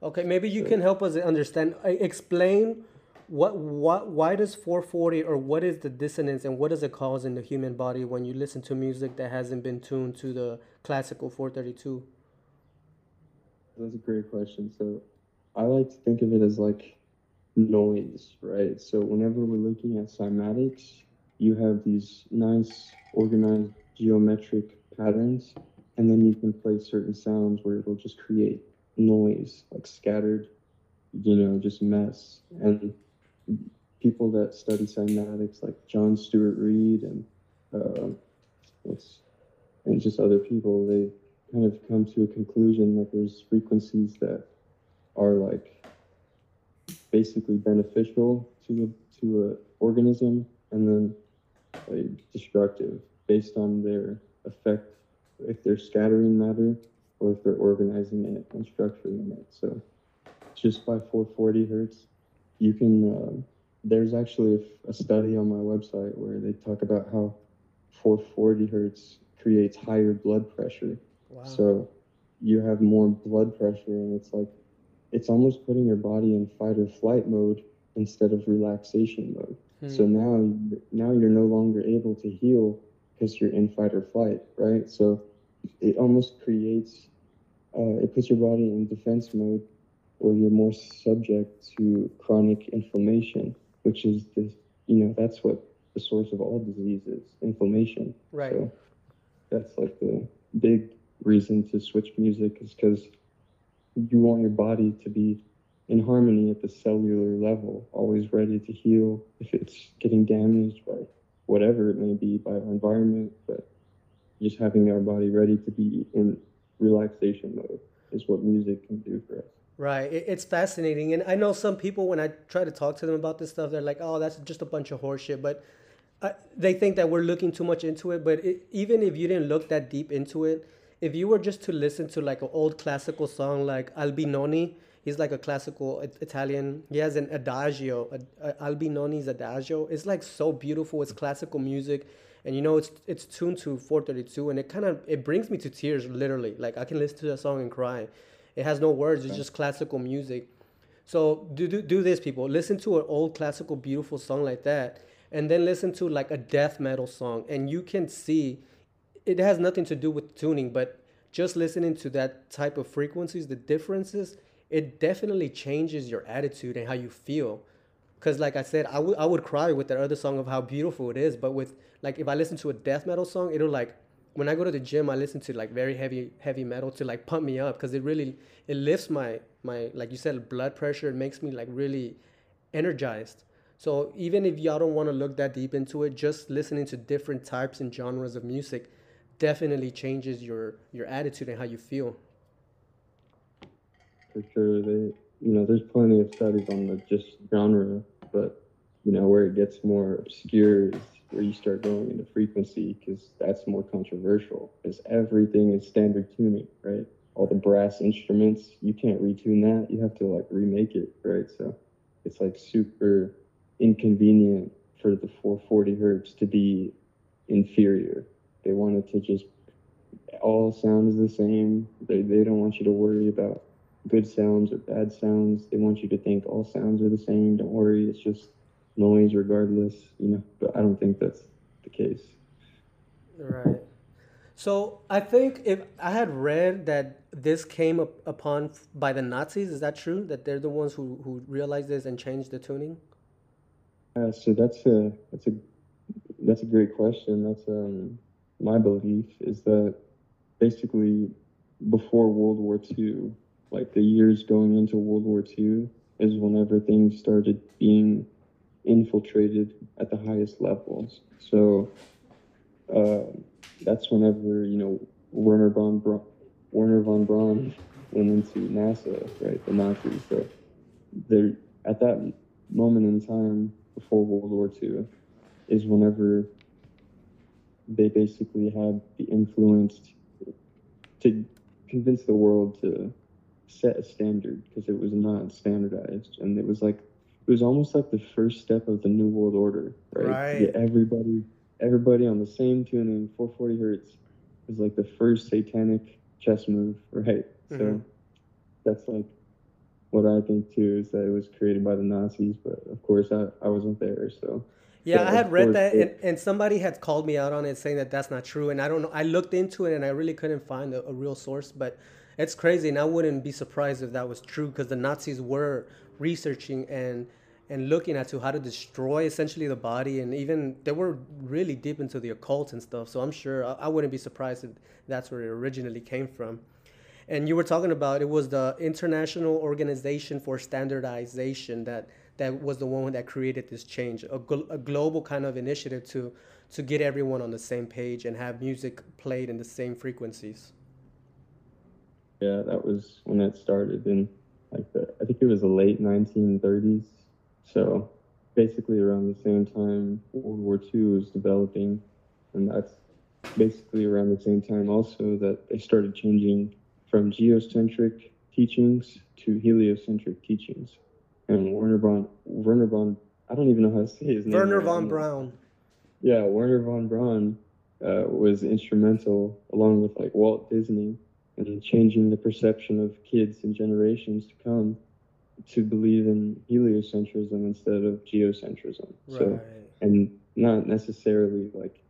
Okay, maybe you so can help us understand. uh, Explain what what why does 440 or what is the dissonance and what does it cause in the human body when you listen to music that hasn't been tuned to the classical 432? that's a great question so i like to think of it as like noise right so whenever we're looking at cymatics you have these nice organized geometric patterns and then you can play certain sounds where it'll just create noise like scattered you know just mess. And people that study cymatics like John Stuart Reid and uh, and just other people, they kind of come to a conclusion that there's frequencies that are like basically beneficial to a, to a organism and then like destructive based on their effect if they're scattering matter or if they're organizing it and structuring it. So just by 440 hertz, you can. Um, there's actually a study on my website where they talk about how 440 hertz creates higher blood pressure. Wow. So you have more blood pressure, and it's like it's almost putting your body in fight or flight mode instead of relaxation mode. So Hmm. now, now you're no longer able to heal because you're in fight or flight, right? So it almost creates, uh, it puts your body in defense mode where you're more subject to chronic inflammation, which is the, you know, that's what the source of all diseases, inflammation. Right. So that's like the big reason to switch music is because you want your body to be in harmony at the cellular level, always ready to heal if it's getting damaged by whatever it may be, by our environment, but just having our body ready to be in relaxation mode is what music can do for us. Right. It's fascinating. And I know some people, when I try to talk to them about this stuff, they're like, oh, that's just a bunch of horseshit. But I, they think that we're looking too much into it. But it, even if you didn't look that deep into it, if you were just to listen to like an old classical song like Albinoni, he's like a classical Italian. He has an adagio, a uh, Albinoni's adagio. It's like so beautiful. It's classical music. And you know it's it's tuned to 432 and it kind of it brings me to tears literally. Like I can listen to that song and cry. It has no words. It's just classical music. So do, do do this, people. Listen to an old classical beautiful song like that, and then listen to like a death metal song, and you can see it has nothing to do with tuning, but just listening to that type of frequencies, the differences, it definitely changes your attitude and how you feel. Cause like I said, I would I would cry with that other song of how beautiful it is, but with like if I listen to a death metal song, it'll like when I go to the gym, I listen to like very heavy heavy metal to like pump me up because it really it lifts my my like you said blood pressure. It makes me like really energized. So even if y'all don't want to look that deep into it, just listening to different types and genres of music definitely changes your your attitude and how you feel. For sure, they, you know, there's plenty of studies on the just genre, but you know where it gets more obscure is where you start going into frequency because that's more controversial. Because everything is standard tuning, right? All the brass instruments, you can't retune that. You have to like remake it, right? So it's like super inconvenient for the 440 hertz to be inferior. They want it to just all sound is the same. They they don't want you to worry about good sounds or bad sounds. They want you to think all sounds are the same. Don't worry, it's just noise regardless, you know. But I don't think that's the case. Right. So I think if I had read that this came up upon by the Nazis, is that true? That they're the ones who, who realized this and changed the tuning? Uh, so that's a that's a that's a great question. That's um my belief is that basically before World War II, like the years going into World War II, is whenever things started being infiltrated at the highest levels. So uh, that's whenever you know Wernher von Braun, Wernher von Braun went into NASA, right? The Nazis. So there at that moment in time before World War II is whenever they basically had the influence to convince the world to set a standard because it was not standardized and it was like it was almost like the first step of the new world order right, Right. Get everybody everybody on the same tuning 440 hertz was like the first satanic chess move right so Mhm. that's like what i think too is that it was created by the nazis but of course i, I wasn't there so Yeah, I had read that, and, and somebody had called me out on it, saying that that's not true. And I don't know. I looked into it, and I really couldn't find a, a real source. But it's crazy, and I wouldn't be surprised if that was true, because the Nazis were researching and and looking at to how to destroy essentially the body, and even they were really deep into the occult and stuff. So I'm sure I, I wouldn't be surprised if that's where it originally came from. And you were talking about it was the International Organization for Standardization that that was the one that created this change, a, gl- a global kind of initiative to to get everyone on the same page and have music played in the same frequencies. Yeah, that was when it started in like the I think it was the late 1930s. So basically around the same time World War II was developing, and that's basically around the same time also that they started changing from geocentric teachings to heliocentric teachings. And Wernher von Wernher von I don't even know how to say his name. Wernher von Braun. Yeah, Wernher von Braun uh, was instrumental, along with like Walt Disney, and changing the perception of kids and generations to come to believe in heliocentrism instead of geocentrism. Right. So and not necessarily like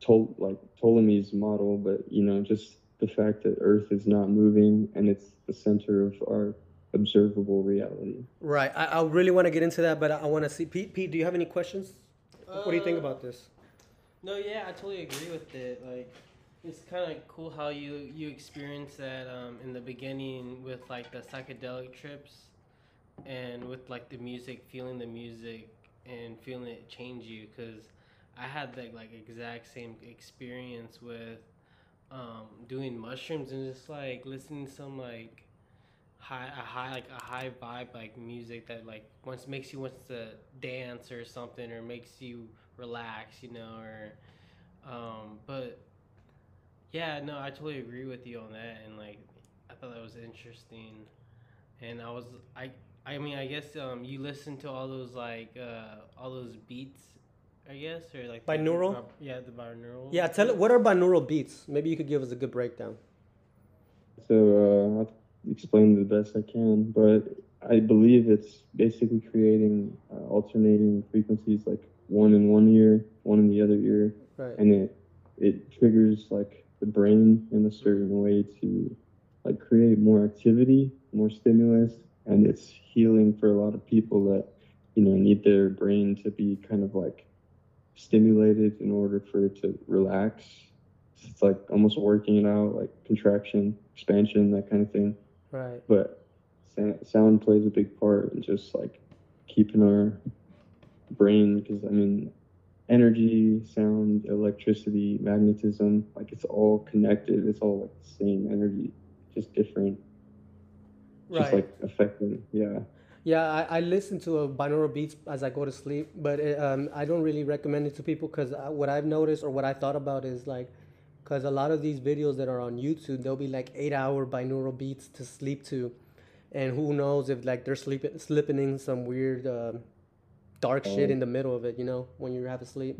Ptol- like Ptolemy's model, but you know, just the fact that Earth is not moving and it's the center of our observable reality. Right. I, I really want to get into that, but I, I want to see Pete. Pete, do you have any questions? what do you think Uh, about this? No, yeah, I totally agree with it. Like, it's kind of cool how you you experience that um, in the beginning with like the psychedelic trips, and with like the music, feeling the music and feeling it change you. Cause I had that like exact same experience with um, doing mushrooms and just like listening to some like high a high like a high vibe like music that like once makes you wants to dance or something or makes you relax you know or um but yeah no i totally agree with you on that and like i thought that was interesting and i was i i mean i guess um you listen to all those like uh all those beats i guess or like the- Binaural? yeah the binaural Yeah, tell it. What are binaural beats? Maybe you could give us a good breakdown. So uh, I'll explain the best I can, but I believe it's basically creating uh, alternating frequencies, like one in one ear, one in the other ear, Right. and it it triggers like the brain in a certain way to like create more activity, more stimulus, and it's healing for a lot of people that you know need their brain to be kind of like stimulated in order for it to relax. It's like almost working it out, like contraction, expansion, that kind of thing. Right. But sound plays a big part in just like keeping our brain, because I mean, energy, sound, electricity, magnetism, like it's all connected. It's all like the same energy, just different, just like affecting. Yeah. Yeah, I, I listen to a binaural beats as I go to sleep, but it, um, I don't really recommend it to people because what I've noticed or what I thought about is like, because a lot of these videos that are on YouTube, they'll be like eight hour binaural beats to sleep to, and who knows if like they're sleeping slipping in some weird um dark shit Oh. in the middle of it, you know, when you have a sleep.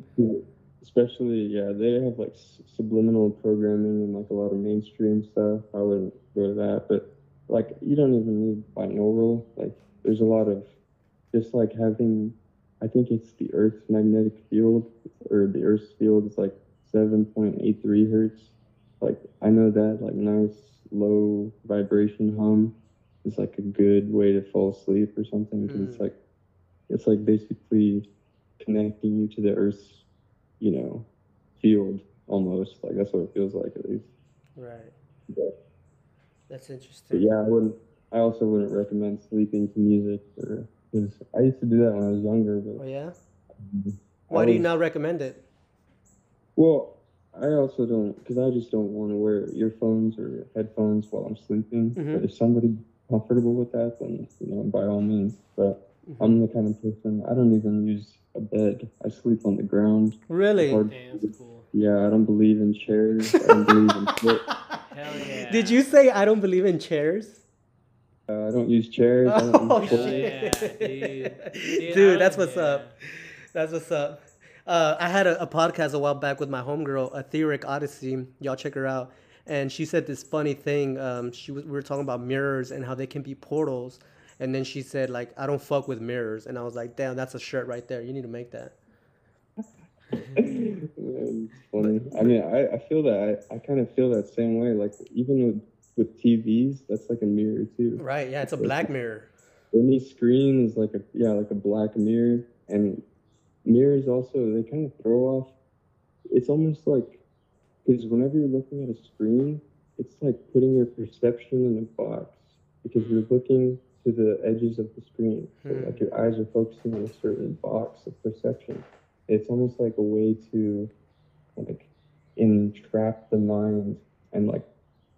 Especially, yeah, they have like s- subliminal programming and like a lot of mainstream stuff. I wouldn't go to that, but like you don't even need binaural. Like there's a lot of just like having, I think it's the Earth's magnetic field or the Earth's field is like 7.83 hertz. Like I know that like nice low vibration hum is like a good way to fall asleep or something. 'cause it's Mm. like it's like basically connecting you to the Earth's you know, field almost. Like that's what it feels like at least. Right. But, That's but interesting. yeah, I wouldn't. I also wouldn't recommend sleeping to music, or because I used to do that when I was younger. Oh yeah. I Why do you was- not recommend it? Well, I also don't because I just don't want to wear earphones or headphones while I'm sleeping. Mhm. But if somebody comfortable with that, then you know, by all means. But Mhm. I'm the kind of person I don't even use a bed. I sleep on the ground. Really? Hard- Damn, that's cool. Yeah, I don't believe in chairs. I don't believe in foot. Hell yeah. Did you say I don't believe in chairs? Uh, I don't use chairs. I don't Oh use shit, yeah, dude. Dude, Dude, I that's don't- what's up. That's what's up. Uh, I had a, a podcast a while back with my homegirl, Etheric Odyssey. Y'all check her out. And she said this funny thing. Um, she was, we were talking about mirrors and how they can be portals. And then she said like, I don't fuck with mirrors. And I was like, damn, that's a shirt right there. You need to make that. it's funny. I mean, I, I feel that I, I kind of feel that same way. Like even with with TVs, that's like a mirror too. Right? Yeah, it's a black mirror. Any screen is like a yeah, like a black mirror, and mirrors also they kind of throw off. It's almost like because whenever you're looking at a screen, it's like putting your perception in a box because you're looking to the edges of the screen. So Hmm. like your eyes are focusing on a certain box of perception. It's almost like a way to like entrap the mind and like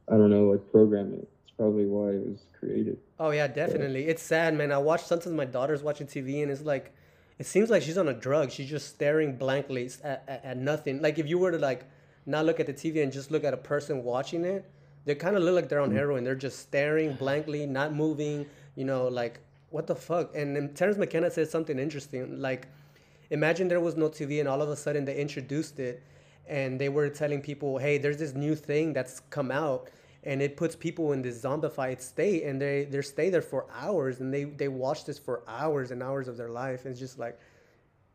I don't know, like program it. It's probably why it was created. Oh yeah, definitely. It's sad, man. I watch sometimes my daughter's watching TV and it's like, it seems like she's on a drug. She's just staring blankly at, at, at nothing. Like if you were to like not look at the TV and just look at a person watching it, they kind of look like they're on heroin. They're just staring blankly, not moving. You know, like what the fuck? And then Terence McKenna said something interesting. Like, imagine there was no TV and all of a sudden they introduced it, and they were telling people, "Hey, there's this new thing that's come out." and it puts people in this zombified state and they they stay there for hours and they they watch this for hours and hours of their life it's just like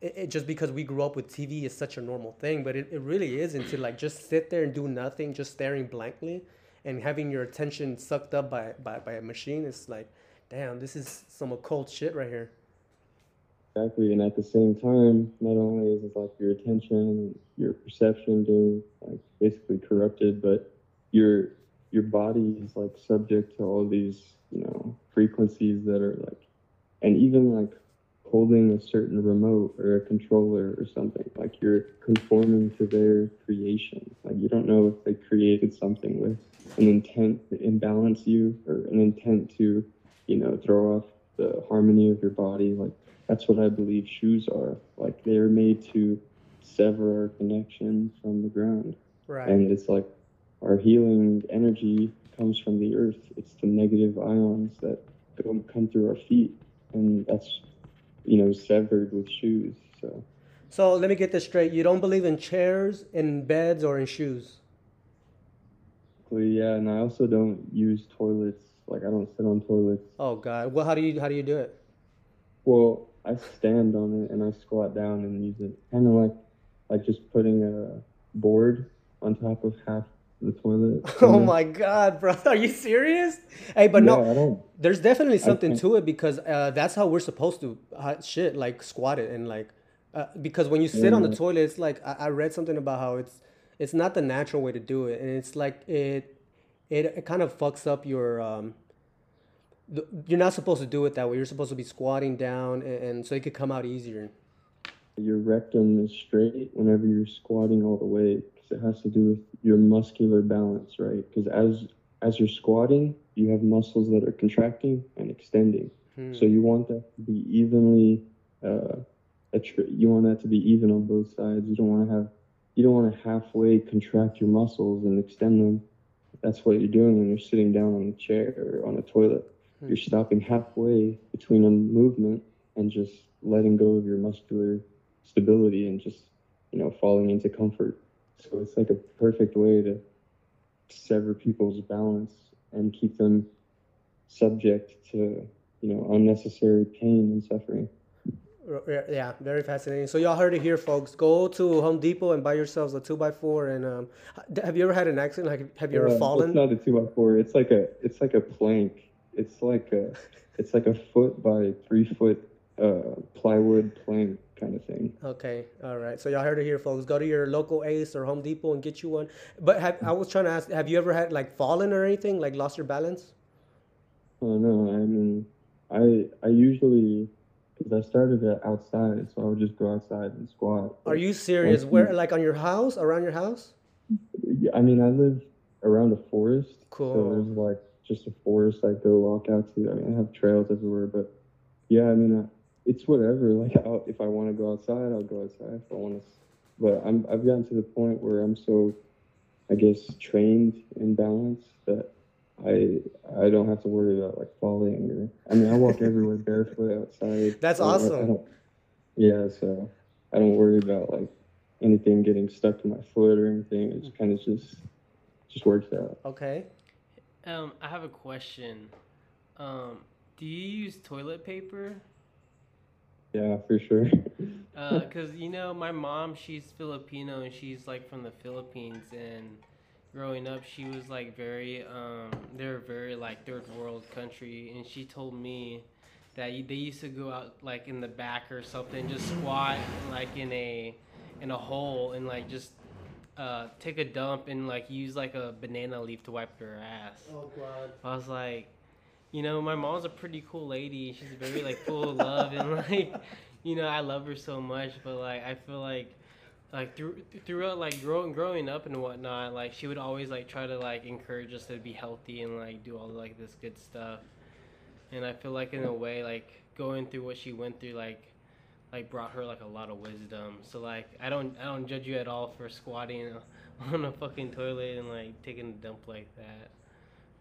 it, it just because we grew up with tv is such a normal thing but it, it really isn't to like just sit there and do nothing just staring blankly and having your attention sucked up by by, by a machine it's like damn this is some occult shit right here Exactly, and at the same time, not only is it like your attention, your perception being like basically corrupted, but your your body is like subject to all these you know frequencies that are like, and even like holding a certain remote or a controller or something, like you're conforming to their creation. Like you don't know if they created something with an intent to imbalance you or an intent to, you know, throw off the harmony of your body. Like that's what I believe shoes are. Like they're made to sever our connection from the ground. right And it's like our healing energy comes from the earth. It's the negative ions that go, come through our feet. And that's, you know, severed with shoes. So, so let me get this straight you don't believe in chairs in beds or in shoes yeah. And I also don't use toilets. Like, I don't sit on toilets. oh god well how do you how do you do it Well, I stand on it and I squat down and use it. Kind of like, like just putting a board on top of half the toilet. Oh my god, bro! Are you serious? Hey, but yeah, no, there's definitely something to it because uh, that's how we're supposed to uh, shit like squat it and like uh, because when you sit on the Yeah. toilet, it's like I, I read something about how it's it's not the natural way to do it, and it's like it it, it kind of fucks up your um. The, you're not supposed to do it that way. You're supposed to be squatting down, and, and so it could come out easier. Your rectum is straight whenever you're squatting all the way because it has to do with your muscular balance, right? Because as as you're squatting, you have muscles that are contracting and extending. Hmm. So you want that to be evenly. Uh, attri- you want that to be even on both sides. You don't want to have. You don't want to halfway contract your muscles and extend them. That's what you're doing when you're sitting down on a chair or on a toilet. Hmm. You're stopping halfway between a movement and just letting go of your muscular stability and just you know falling into comfort. So it's like a perfect way to sever people's balance and keep them subject to you know unnecessary pain and suffering. Yeah, Yeah, very fascinating. So y'all heard it here, folks. Go to Home Depot and buy yourselves a two x four. And um, have you ever had an accident? Like, have you ever Uh, fallen? It's not a two by four. It's like a it's like a plank. It's like a it's like a foot by three foot uh, plywood plank kind of thing. Okay, all right. So y'all heard it here, folks. Go to your local Ace or Home Depot and get you one. But have, I was trying to ask, have you ever had like fallen or anything, like lost your balance? Oh no, I mean, I I usually because I started it outside, so I would just go outside and squat. Are you serious? Once Where, like on your house, around your house? Yeah, I mean, I live around a forest, so Cool. there's like just a forest I go walk out to. I mean, I have trails everywhere, but yeah, I mean, I, it's whatever. Like, I'll, if I want to go outside, I'll go outside. If I want to, but I'm I've gotten to the point where I'm so, I guess, trained in balance that I I don't have to worry about like falling or. I mean, I walk everywhere barefoot outside. That's I I awesome. yeah, so I don't worry about like anything getting stuck to my foot or anything. It just kind of just just works out. Okay. Um, I have a question. Um, do you use toilet paper? Yeah, for sure. Uh, cause you know my mom, she's Filipino and she's like from the Philippines. And growing up, she was like very, um, they're very like third world country. And she told me that they used to go out like in the back or something, just squat like in a in a hole and like just uh, take a dump and like use like a banana leaf to wipe their ass. Oh God. I was like, you know, my mom's a pretty cool lady. She's very like full of love and like, you know, I love her so much. But like, I feel like, like through throughout like growing growing up and whatnot, like she would always like try to like encourage us to be healthy and like do all like this good stuff. And I feel like in a way, like going through what she went through, like like brought her like a lot of wisdom. So like I don't I don't judge you at all for squatting on a fucking toilet and like taking a dump like that.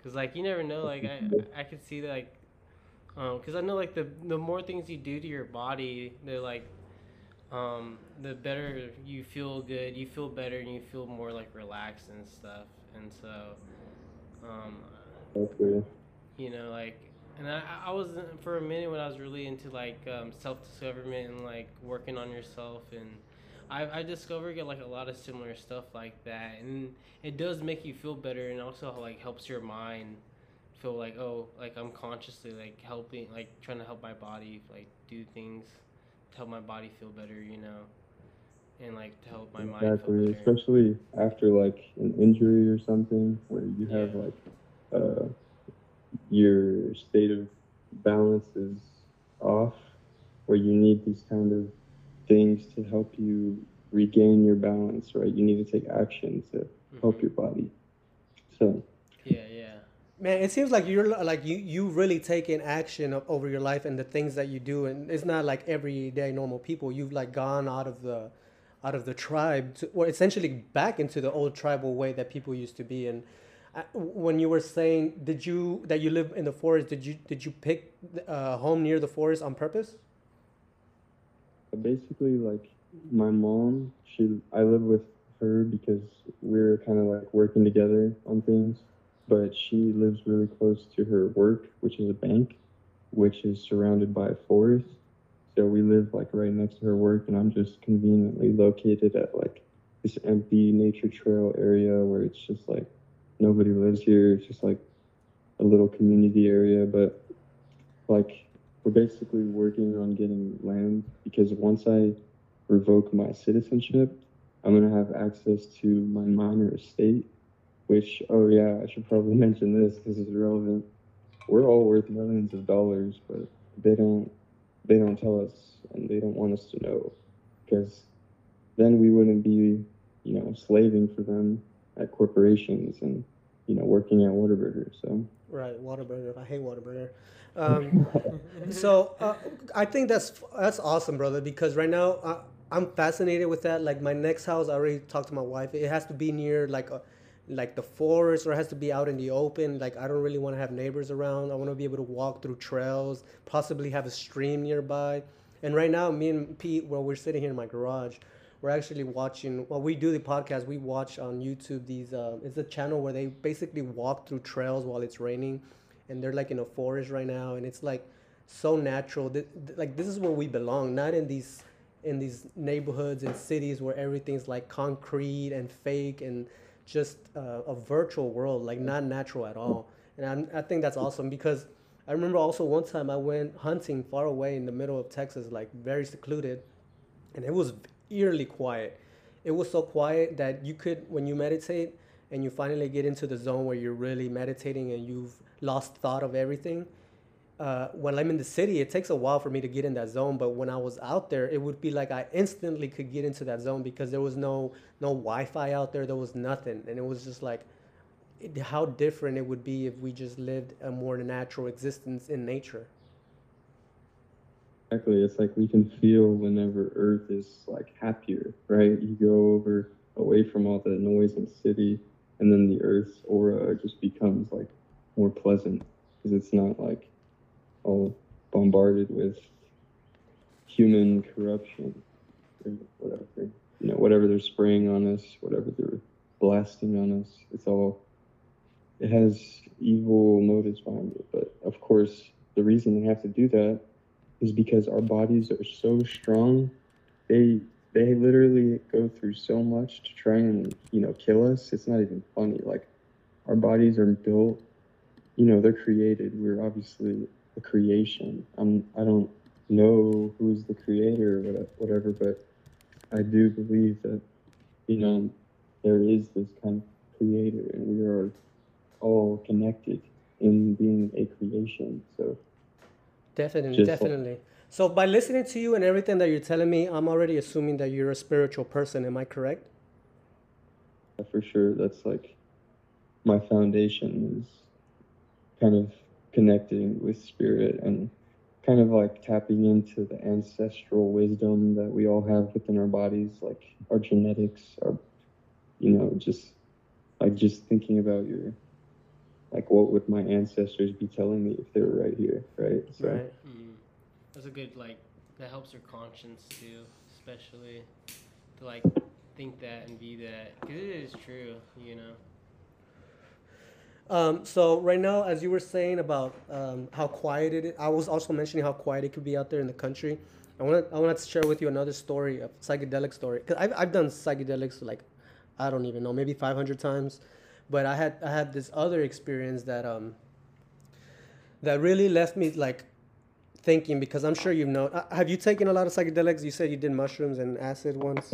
Cause like you never know. Like I I could see that like, um, cause I know like the the more things you do to your body, they're like, um, the better you feel good. You feel better and you feel more like relaxed and stuff. And so, Um, Hopefully. you know, like, and I, I was for a minute when I was really into like um, self discoverment and like working on yourself, and I I discovered like a lot of similar stuff like that, and it does make you feel better, and also like helps your mind feel like oh like I'm consciously like helping like trying to help my body like do things to help my body feel better, you know, and like to help my mind exactly, especially after like an injury or something where you have Yeah. like uh, your state of balance is off, where you need these kind of things to help you regain your balance, right? You need to take action to help Mhm. your body. So Yeah, yeah. Man, it seems like you're like you you really taking action over your life and the things that you do, and it's not like everyday normal people. You've like gone out of the out of the tribe, to, or essentially back into the old tribal way that people used to be. And uh, when you were saying, did you that you live in the forest? Did you did you pick a home near the forest on purpose? basically like my mom she i live with her because we're kind of like working together on things but she lives really close to her work which is a bank which is surrounded by a forest so we live like right next to her work and i'm just conveniently located at like this empty nature trail area where it's just like nobody lives here it's just like a little community area but like we're basically working on getting land because once I revoke my citizenship, I'm gonna have access to my minor estate. Which, oh yeah, I should probably mention this because it's relevant. We're all worth millions of dollars, but they don't, they don't tell us, and they don't want us to know, because then we wouldn't be, you know, slaving for them at corporations and, you know, working at Whataburger. So. Right, Waterburger. I hate Waterburger. Um, so uh, I think that's that's awesome, brother. Because right now I, I'm fascinated with that. Like my next house, I already talked to my wife. It has to be near like a like the forest, or has to be out in the open. Like I don't really want to have neighbors around. I want to be able to walk through trails, possibly have a stream nearby. And right now, me and Pete, well, we're sitting here in my garage. We're actually watching. While we do the podcast, we watch on YouTube these. Uh, it's a channel where they basically walk through trails while it's raining, and they're like in a forest right now, and it's like so natural. Th- th- like this is where we belong, not in these in these neighborhoods and cities where everything's like concrete and fake and just uh, a virtual world, like not natural at all. And I'm, I think that's awesome because I remember also one time I went hunting far away in the middle of Texas, like very secluded, and it was eerily quiet. It was so quiet that you could, when you meditate and you finally get into the zone where you're really meditating and you've lost thought of everything. Uh, when I'm in the city, it takes a while for me to get in that zone. But when I was out there, it would be like I instantly could get into that zone because there was no no Wi-Fi out there. There was nothing, and it was just like it, how different it would be if we just lived a more natural existence in nature. Exactly. It's like we can feel whenever Earth is like happier, right? You go over away from all the noise and city, and then the Earth's aura just becomes like more pleasant because it's not like all bombarded with human corruption or whatever. You know, whatever they're spraying on us, whatever they're blasting on us, it's all it has evil motives behind it. But of course, the reason they have to do that is because our bodies are so strong. They they literally go through so much to try and you know kill us. It's not even funny. Like our bodies are built. You know, they're created. We're obviously creation. I'm. I don't know who's the creator or whatever, but I do believe that you know there is this kind of creator, and we are all connected in being a creation. So Definitely, Just like- definitely. So by listening to you and everything that you're telling me, I'm already assuming that you're a spiritual person. Am I correct? for sure that's like my foundation is kind of connecting with spirit and kind of like tapping into the ancestral wisdom that we all have within our bodies like our genetics our you know just like just thinking about your like what would my ancestors be telling me if they were right here right so Right. Mm. That's a good like that helps your conscience too, especially to like think that and be that because it is true, you know. Um, so right now, as you were saying about um, how quiet it is, I was also mentioning how quiet it could be out there in the country. I want to I want to share with you another story, a psychedelic story, because I've I've done psychedelics like I don't even know, maybe 500 times, but I had I had this other experience that um that really left me like thinking because I'm sure you know. uh, Have you taken a lot of psychedelics? You said you did mushrooms and acid once.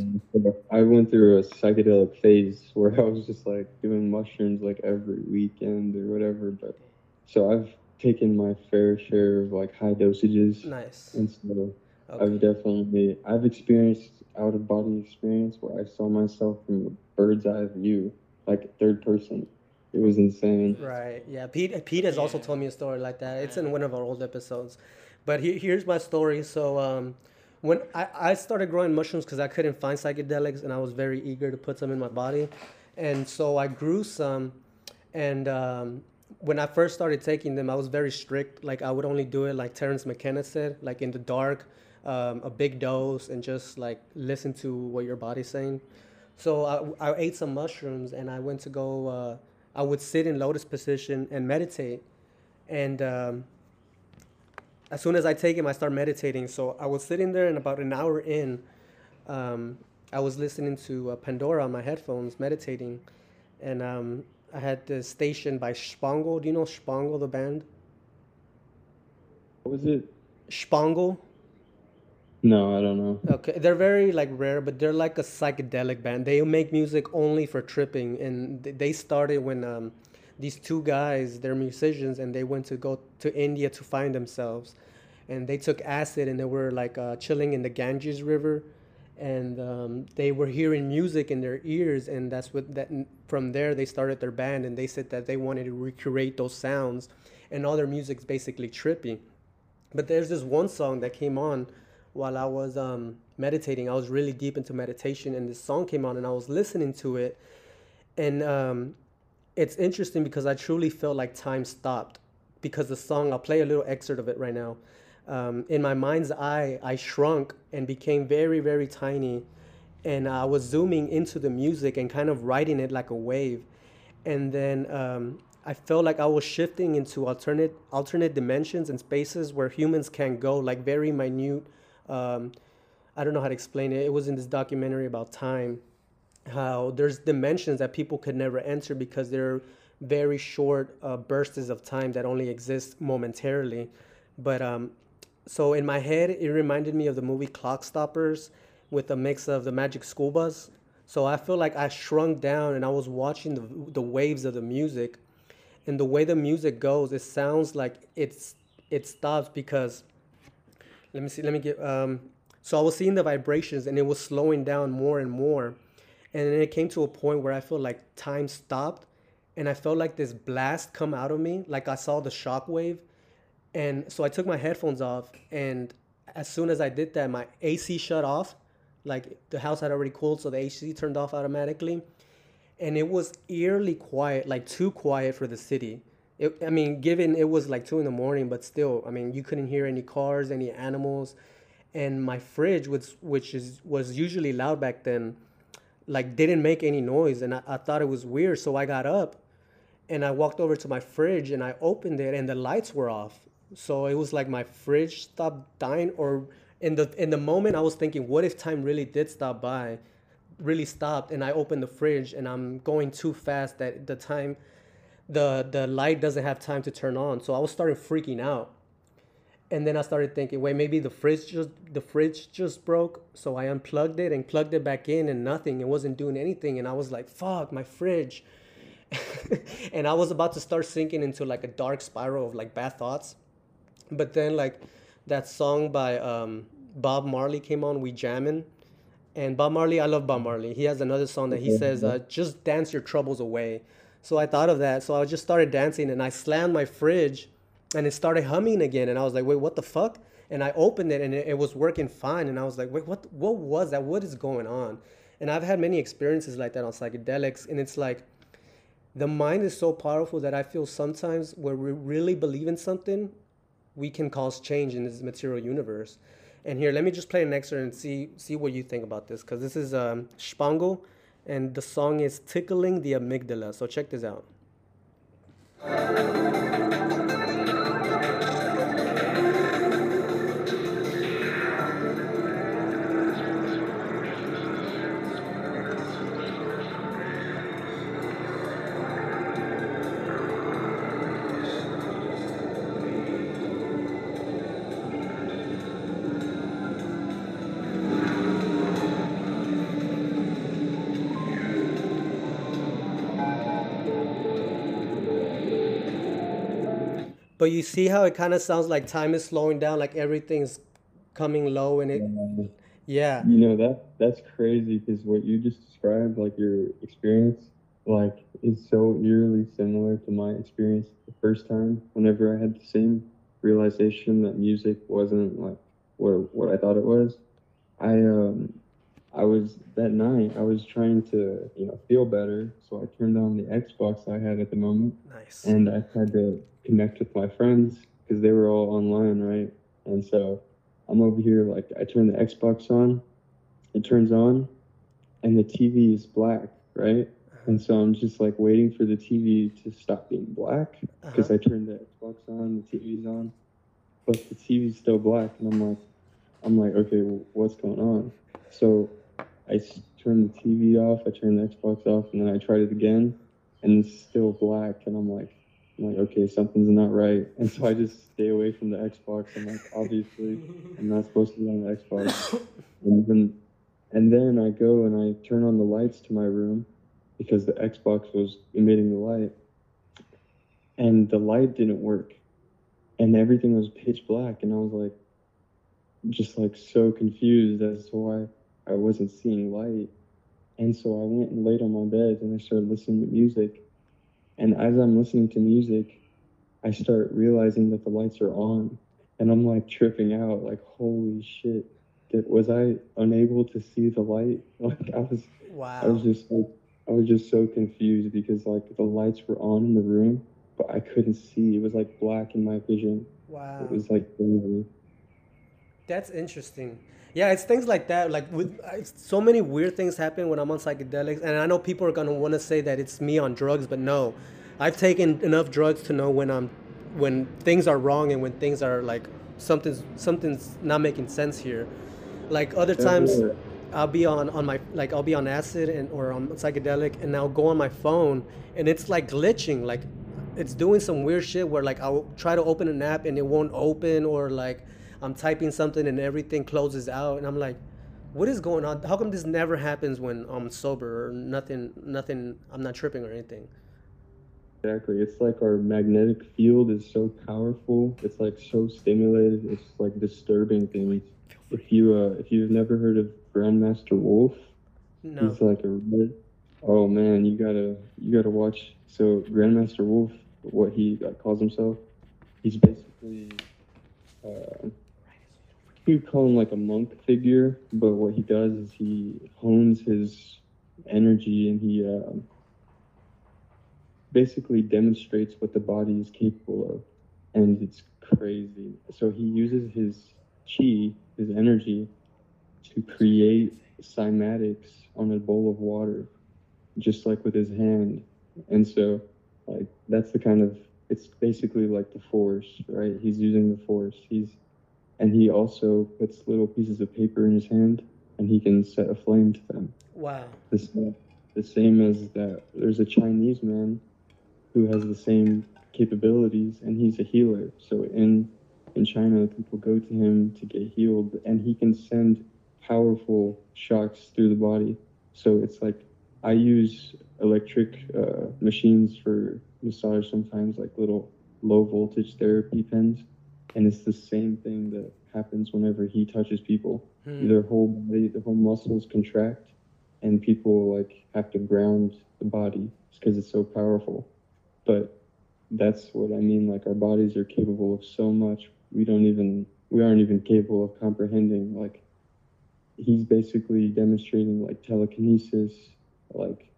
I went through a psychedelic phase where I was just like doing mushrooms like every weekend or whatever. But so I've taken my fair share of like high dosages, Nice. and so Okay. I've definitely I've experienced out of body experience where I saw myself from a bird's eye view, like third person. It was insane. Right. Yeah. Pete. Pete has also told me a story like that. It's in one of our old episodes. But he, here's my story. So um, when I, I started growing mushrooms because I couldn't find psychedelics and I was very eager to put some in my body, and so I grew some. And um, when I first started taking them, I was very strict. Like I would only do it like Terence McKenna said, like in the dark, um, a big dose, and just like listen to what your body's saying. So I, I ate some mushrooms and I went to go. Uh, I would sit in lotus position and meditate, and um, as soon as I take him, I start meditating. So I was sitting there, and about an hour in, um, I was listening to uh, Pandora on my headphones, meditating, and um, I had this station by Spangle. Do you know Spangle, the band? What was it? Spangle. No, I don't know. Okay, they're very like rare, but they're like a psychedelic band. They make music only for tripping, and they started when um, these two guys, they're musicians, and they went to go to India to find themselves, and they took acid, and they were like uh, chilling in the Ganges River, and um, they were hearing music in their ears, and that's what that from there they started their band, and they said that they wanted to recreate those sounds, and all their music's basically trippy. But there's this one song that came on while I was um, meditating. I was really deep into meditation, and this song came on, and I was listening to it. And um, it's interesting because I truly felt like time stopped because the song, I'll play a little excerpt of it right now. Um, in my mind's eye, I shrunk and became very, very tiny. And I was zooming into the music and kind of riding it like a wave. And then um, I felt like I was shifting into alternate alternate dimensions and spaces where humans can go, like very minute. Um, I don't know how to explain it. It was in this documentary about time, how there's dimensions that people could never enter because they're very short uh, bursts of time that only exist momentarily. But um, so in my head, it reminded me of the movie Clockstoppers with a mix of the Magic School Bus. So I feel like I shrunk down and I was watching the, the waves of the music. And the way the music goes, it sounds like it's it stops because let me see, let me get um so I was seeing the vibrations and it was slowing down more and more. And then it came to a point where I felt like time stopped and I felt like this blast come out of me, like I saw the shock wave. And so I took my headphones off and as soon as I did that, my AC shut off. Like the house had already cooled, so the AC turned off automatically. And it was eerily quiet, like too quiet for the city. It, I mean, given it was like two in the morning, but still, I mean, you couldn't hear any cars, any animals, and my fridge, which which is was usually loud back then, like didn't make any noise, and I, I thought it was weird. So I got up, and I walked over to my fridge and I opened it, and the lights were off. So it was like my fridge stopped dying, or in the in the moment I was thinking, what if time really did stop by, really stopped, and I opened the fridge and I'm going too fast that the time the the light doesn't have time to turn on. So I was starting freaking out. And then I started thinking, wait, maybe the fridge just the fridge just broke. So I unplugged it and plugged it back in and nothing. It wasn't doing anything. And I was like, fuck, my fridge. and I was about to start sinking into like a dark spiral of like bad thoughts. But then like that song by um, Bob Marley came on, We Jammin'. And Bob Marley, I love Bob Marley. He has another song that he says, uh, just dance your troubles away. So I thought of that. So I just started dancing and I slammed my fridge and it started humming again. And I was like, wait, what the fuck? And I opened it and it, it was working fine. And I was like, wait, what, what was that? What is going on? And I've had many experiences like that on psychedelics. And it's like, the mind is so powerful that I feel sometimes where we really believe in something, we can cause change in this material universe. And here, let me just play an excerpt and see see what you think about this, because this is um, Spangle, and the song is "Tickling the Amygdala." So check this out. But you see how it kind of sounds like time is slowing down, like everything's coming low, and it, yeah, You know that that's crazy because what you just described, like your experience, like is so eerily similar to my experience the first time. Whenever I had the same realization that music wasn't like what what I thought it was, I um I was that night I was trying to you know feel better, so I turned on the Xbox I had at the moment, nice. and I had to connect with my friends because they were all online, right? And so I'm over here, like, I turn the Xbox on, it turns on, and the TV is black, right? And so I'm just like waiting for the TV to stop being black because Uh-huh. I turned the Xbox on, the TV's on, but the TV's still black, and I'm like, I'm like, okay, well, what's going on? So I turned the TV off, I turned the Xbox off, and then I tried it again, and it's still black, and I'm like, I'm like, okay, something's not right, and so I just stay away from the Xbox. I'm like, obviously, I'm not supposed to be on the Xbox, and then, and then I go and I turn on the lights to my room because the Xbox was emitting the light, and the light didn't work, and everything was pitch black, and I was like, just like so confused as to why I wasn't seeing light. And so I went and laid on my bed and I started listening to music. And as I'm listening to music, I start realizing that the lights are on. And I'm like tripping out, like, holy shit. Did, was I unable to see the light? Like I was I was just like I was just so confused because like the lights were on in the room, but I couldn't see. It was like black in my vision. Wow. It was like crazy. That's interesting. Yeah, it's things like that. Like with I, so many weird things happen when I'm on psychedelics, and I know people are gonna want to say that it's me on drugs, but no, I've taken enough drugs to know when I'm when things are wrong and when things are like something's something's not making sense here. Like other times, I'll be on on my like I'll be on acid and or on psychedelic, and I'll go on my phone, and it's like glitching, like it's doing some weird shit where like I'll try to open an app and it won't open, or like I'm typing something and everything closes out, and I'm like, what is going on? How come this never happens when I'm sober or nothing? Nothing. I'm not tripping or anything. Exactly. It's like our magnetic field is so powerful. It's like so stimulated. It's like disturbing things. If you uh, if you've never heard of Grandmaster Wolf, No. he's like a oh man, you gotta you gotta watch. So Grandmaster Wolf, what he uh, calls himself, he's basically uh, you call him like a monk figure, but what he does is he hones his energy and he um, basically demonstrates what the body is capable of, and it's crazy. So he uses his chi, his energy, to create cymatics on a bowl of water, just like with his hand. And so, like that's the kind of it's basically like the force, right? He's using the force. He's and he also puts little pieces of paper in his hand, and he can set a flame to them Wow. the same, the same as that there's a Chinese man who has the same capabilities and he's a healer. So in in China people go to him to get healed and he can send powerful shocks through the body. So it's like I use electric uh, machines for massage sometimes like little low voltage therapy pens and it's the same thing that happens whenever he touches people. Hmm. Their whole body, their whole muscles contract and people like have to ground the body because it's so powerful. But that's what I mean. Like our bodies are capable of so much. We don't even we aren't even capable of comprehending. Like he's basically demonstrating like telekinesis, like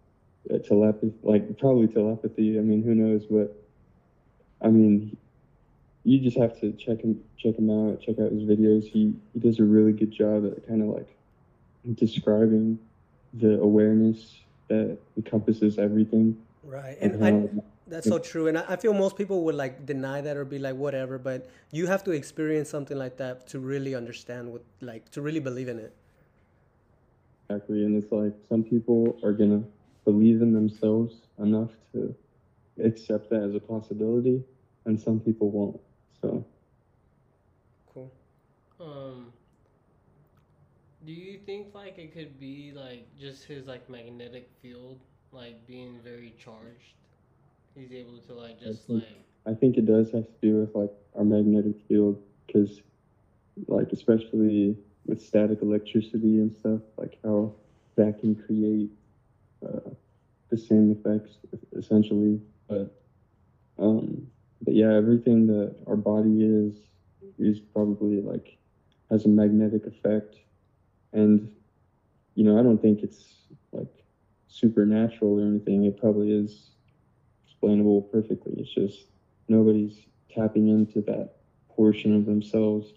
uh, telepathy, like probably telepathy. I mean, who knows? But I mean, you just have to check him check him out. Check out his videos. He he does a really good job at kind of like describing the awareness that encompasses everything Right. and And I, That's so true, and I, I feel most people would like deny that or be like whatever. But you have to experience something like that to really understand what, like, to really believe in it. exactly and it's like some people are gonna believe in themselves enough to accept that as a possibility and some people won't so Cool. Um, do you think like it could be like just his like magnetic field like being very charged? He's able to like just think- like I think it does have to do with like our magnetic field because, like, especially with static electricity and stuff, like how that can create uh, the same effects essentially. But um, but yeah, everything that our body is is probably like has a magnetic effect, and you know I don't think it's like supernatural or anything. It probably is explainable perfectly. It's just nobody's tapping into that portion of themselves,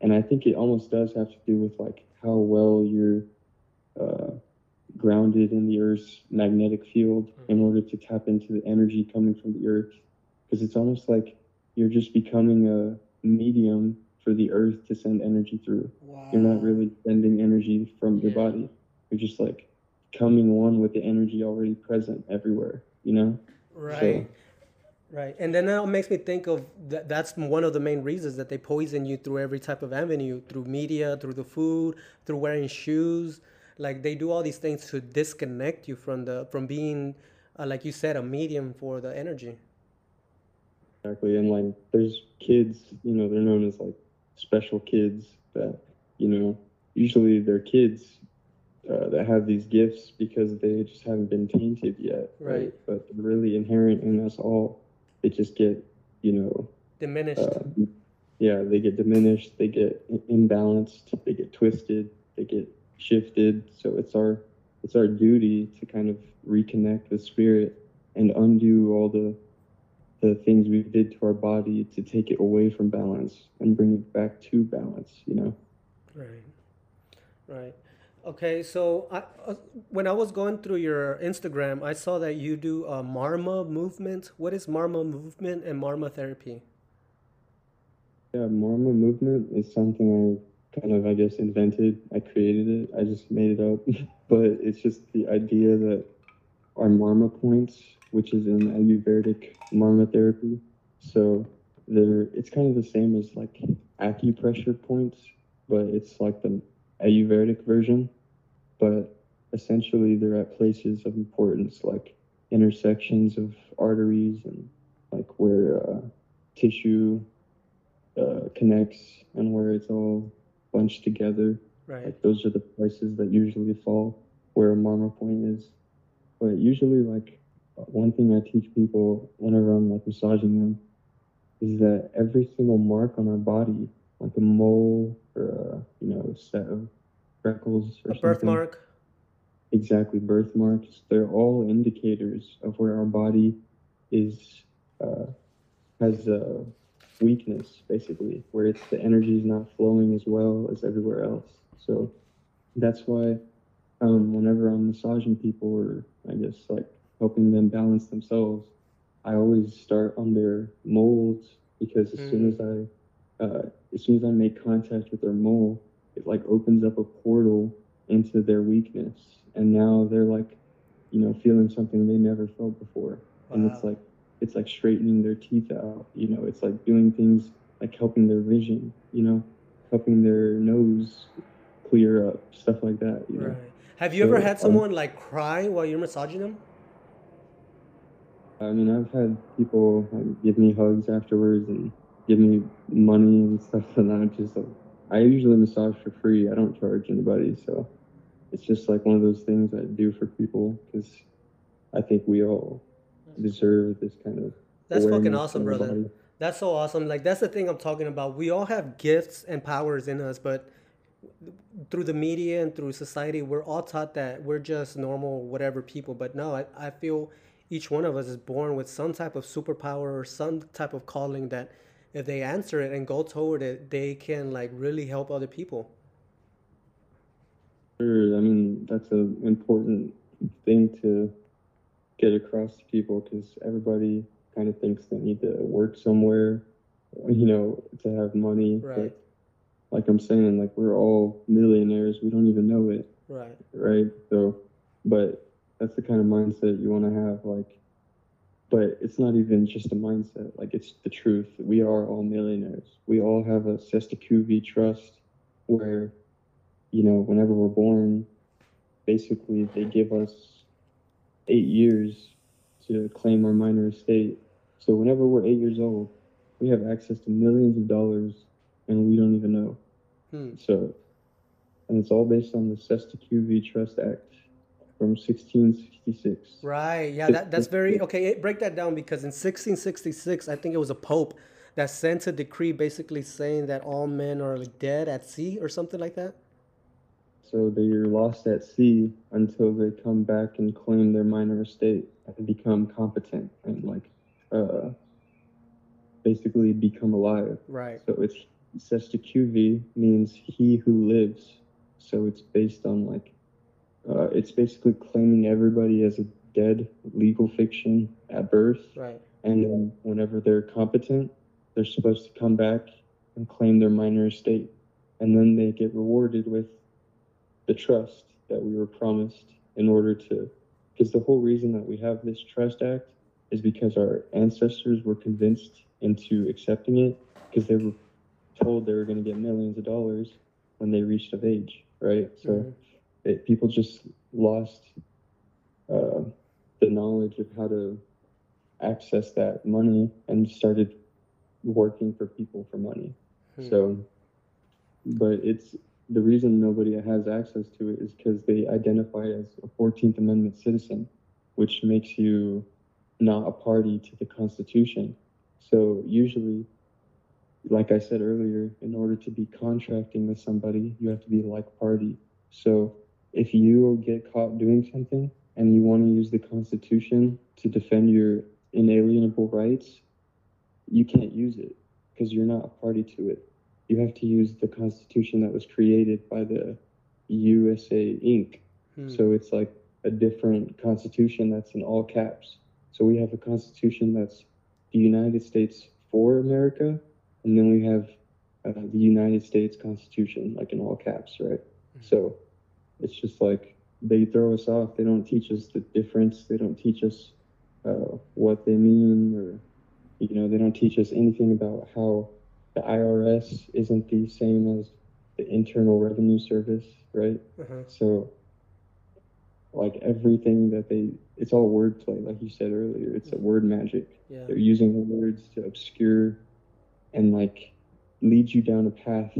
and I think it almost does have to do with like how well you're uh, grounded in the Earth's magnetic field in order to tap into the energy coming from the Earth because it's almost like you're just becoming a medium for the earth to send energy through. Wow. You're not really sending energy from your body. You're just like coming one with the energy already present everywhere, you know? Right. Right. And then that makes me think of that that's one of the main reasons that they poison you through every type of avenue, through media, through the food, through wearing shoes. Like they do all these things to disconnect you from the from being uh, like you said a medium for the energy. Exactly. And like there's kids, you know, they're known as like special kids that, you know, usually they're kids uh, that have these gifts because they just haven't been tainted yet. Right. But they're really inherent in us all. They just get, you know, Diminished. uh, yeah, they get diminished, they get imbalanced, they get twisted, they get shifted. So it's our it's our duty to kind of reconnect with spirit and undo all the the things we did to our body to take it away from balance and bring it back to balance. You know. Right. Right. Okay, so I, uh, when I was going through your Instagram, I saw that you do a Marma movement. What is Marma movement and Marma therapy? Yeah, Marma movement is something I kind of, I guess, invented. I created it. I just made it up. but it's just the idea that our Marma points, which is in Ayurvedic Marma therapy. So they're, it's kind of the same as like acupressure points, but it's like the Ayurvedic version. But essentially, they're at places of importance, like intersections of arteries and like where uh, tissue uh, connects and where it's all bunched together. Right. Like those are the places that usually fall where a marma point is. But usually, like one thing I teach people whenever I'm like massaging them is that every single mark on our body, like a mole or a you know a set of freckles or A something, birthmark. exactly birthmarks. They're all indicators of where our body is uh, has a weakness basically where it's the energy is not flowing as well as everywhere else. So that's why um, whenever i'm massaging people or i guess like helping them balance themselves. I always start on their molds because as soon as i uh, as soon as i make contact with their mole it like opens up a portal into their weakness. And now they're like you know feeling something they never felt before. And it's like it's like straightening their teeth out you know? It's like doing things like helping their vision you know? Helping their nose clear up stuff like that you know? Right. Have you ever So, had um, someone like cry while you're massaging them? i mean i've had people like, give me hugs afterwards and give me money and stuff and i'm just like i usually massage for free i don't charge anybody so it's just like one of those things i do for people because i think we all deserve this kind of That's fucking awesome, brother. body. That's so awesome. Like that's the thing I'm talking about. We all have gifts and powers in us, but through the media and through society, we're all taught that we're just normal, whatever people. But no, I, I feel each one of us is born with some type of superpower or some type of calling that if they answer it and go toward it, they can like really help other people. Sure, I mean that's an important thing to get across to people because everybody kind of thinks they need to work somewhere, you know, to have money. Right. But like I'm saying, like we're all millionaires. We don't even know it, Right. right? So, but that's the kind of mindset you want to have. Like, but it's not even just a mindset. Like it's the truth. We are all millionaires. We all have a Cestui Que Vie trust where, you know, whenever we're born, basically they give us eight years to claim our minor estate. So whenever we're eight years old, we have access to millions of dollars, and we don't even know. Hmm. So, and it's all based on the Cestui Que Vie Trust Act from 1666. Right. Yeah. That, that's very okay. Break that down because in 1666, I think it was a pope that sent a decree basically saying that all men are like dead at sea or something like that. So they're lost at sea until they come back and claim their minor estate and become competent and like uh, basically become alive. Right. So it's Cestui Que Vie means he who lives. So it's based on like uh, it's basically claiming everybody as a dead legal fiction at birth, Right. and then whenever they're competent, they're supposed to come back and claim their minor estate, and then they get rewarded with the trust that we were promised in order to. Because the whole reason that we have this trust act is because our ancestors were convinced into accepting it because they were told they were going to get millions of dollars when they reached of age, right? So Mhm. it, people just lost uh, the knowledge of how to access that money and started working for people for money. Hmm. So, but it's the reason nobody has access to it is because they identify as a 14th Amendment citizen, which makes you not a party to the Constitution. So, usually, like I said earlier, in order to be contracting with somebody, you have to be like party. So, if you get caught doing something and you want to use the Constitution to defend your inalienable rights, you can't use it because you're not a party to it. You have to use the Constitution that was created by the USA Inc. Hmm. So it's like a different Constitution that's in all caps. So we have a Constitution that's the United States for America, and then we have uh, the United States Constitution, like in all caps, right? So it's just like they throw us off. They don't teach us the difference. They don't teach us uh, what they mean, or you know, they don't teach us anything about how the IRS isn't the same as the Internal Revenue Service, right? Uh-huh. So, like everything that they, it's all wordplay, like you said earlier. It's a word magic. Yeah. They're using words to obscure and like lead you down a path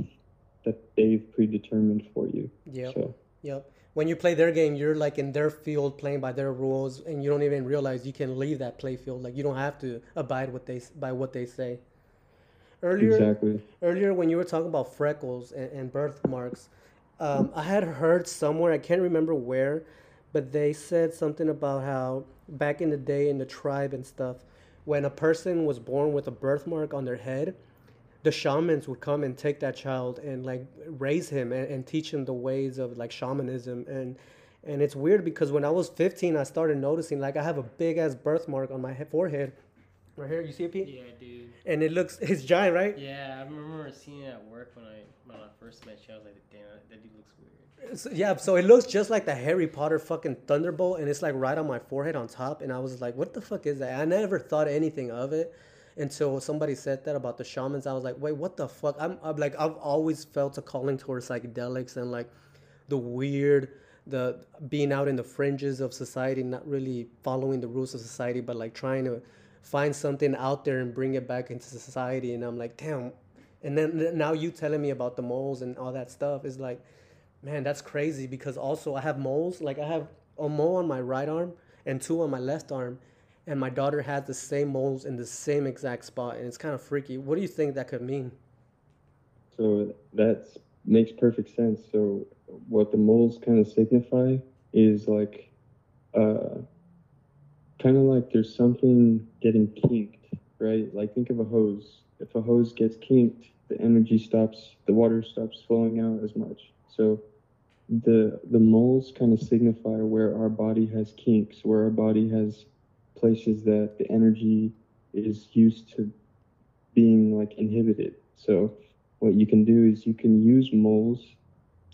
that they've predetermined for you. Yeah. So, Yep. When you play their game, you're like in their field playing by their rules, and you don't even realize you can leave that play field. Like you don't have to abide what they by what they say. Earlier, exactly. earlier when you were talking about freckles and, and birthmarks, um, I had heard somewhere I can't remember where, but they said something about how back in the day in the tribe and stuff, when a person was born with a birthmark on their head, the shamans would come and take that child and like raise him and, and teach him the ways of like shamanism and and it's weird because when I was 15 I started noticing like I have a big ass birthmark on my he- forehead right here you see it Pete Yeah, dude. and it looks it's giant right Yeah, I remember seeing it at work when I when I first met you. I was like, damn, that dude looks weird. So, yeah, so it looks just like the Harry Potter fucking thunderbolt, and it's like right on my forehead on top. And I was like, "What the fuck is that?" I never thought anything of it until somebody said that about the shamans. I was like, "Wait, what the fuck?" I'm, I'm like, I've always felt a calling towards psychedelics and like the weird, the being out in the fringes of society, not really following the rules of society, but like trying to find something out there and bring it back into society. And I'm like, damn. And then now you telling me about the moles and all that stuff is like Man, that's crazy because also I have moles. Like I have a mole on my right arm and two on my left arm, and my daughter has the same moles in the same exact spot, and it's kind of freaky. What do you think that could mean? So that makes perfect sense. So what the moles kind of signify is like, uh, kind of like there's something getting kinked, right? Like think of a hose. If a hose gets kinked, the energy stops, the water stops flowing out as much. So the the moles kind of signify where our body has kinks, where our body has places that the energy is used to being like inhibited. So what you can do is you can use moles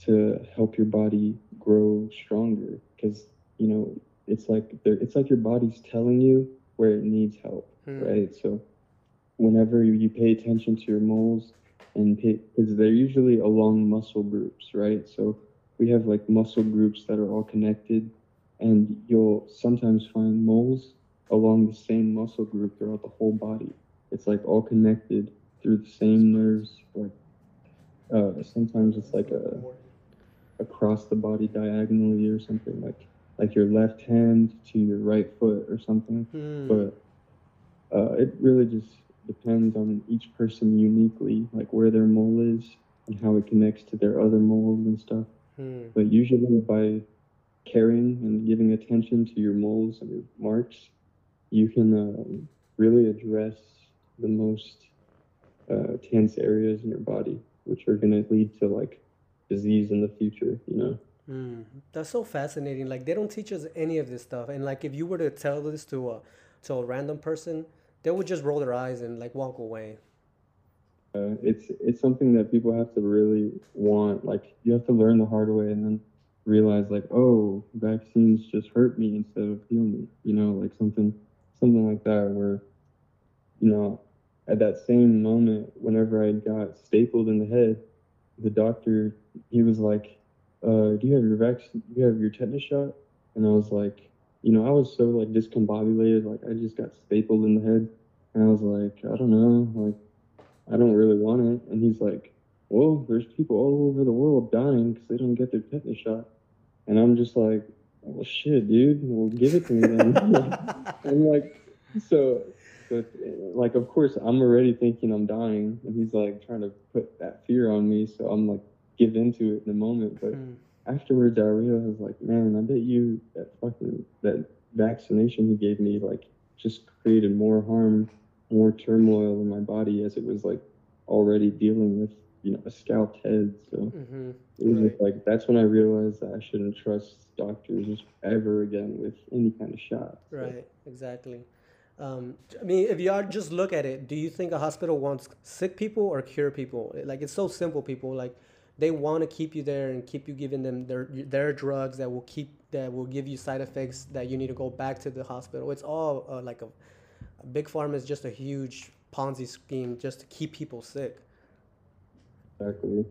to help your body grow stronger because you know it's like they're, it's like your body's telling you where it needs help, Hmm. right? So whenever you pay attention to your moles and because they're usually along muscle groups, right? So we have like muscle groups that are all connected, and you'll sometimes find moles along the same muscle group throughout the whole body. It's like all connected through the same nerves. Like uh, sometimes it's like a across the body diagonally or something like like your left hand to your right foot or something. Hmm. But uh, it really just depends on each person uniquely, like where their mole is and how it connects to their other moles and stuff. Hmm. But usually by caring and giving attention to your moles and your marks, you can um, really address the most uh, tense areas in your body, which are going to lead to like disease in the future, you know? Mm, that's so fascinating. Like they don't teach us any of this stuff, and like if you were to tell this to a to a random person, they would just roll their eyes and like walk away. Uh, it's it's something that people have to really want. Like you have to learn the hard way and then realize like, oh, vaccines just hurt me instead of heal me. You know, like something something like that where, you know, at that same moment, whenever I got stapled in the head, the doctor he was like, uh, do you have your vaccine? Do you have your tetanus shot? And I was like, you know, I was so like discombobulated, like I just got stapled in the head, and I was like, I don't know, like I don't really want it. And he's like, well, there's people all over the world dying because they don't get their tetanus shot. And I'm just like, well, shit, dude, well, give it to me then. I'm like, so, but like, of course, I'm already thinking I'm dying, and he's like trying to put that fear on me. So I'm like, give into it in the moment. But Hmm. afterwards, I realized, like, man, I bet you that fucking that vaccination he gave me, like, just created more harm, more turmoil in my body as it was like already dealing with, you know, a scalped head. So hmm it was Right. just like that's when I realized that I shouldn't trust doctors ever again with any kind of shot. So, Right. Exactly. Um, I mean, if you are just look at it, do you think a hospital wants sick people or cure people? Like it's so simple. People like they want to keep you there and keep you giving them their their drugs that will keep that will give you side effects that you need to go back to the hospital. It's all uh, like a big pharma is just a huge Ponzi scheme just to keep people sick. Exactly.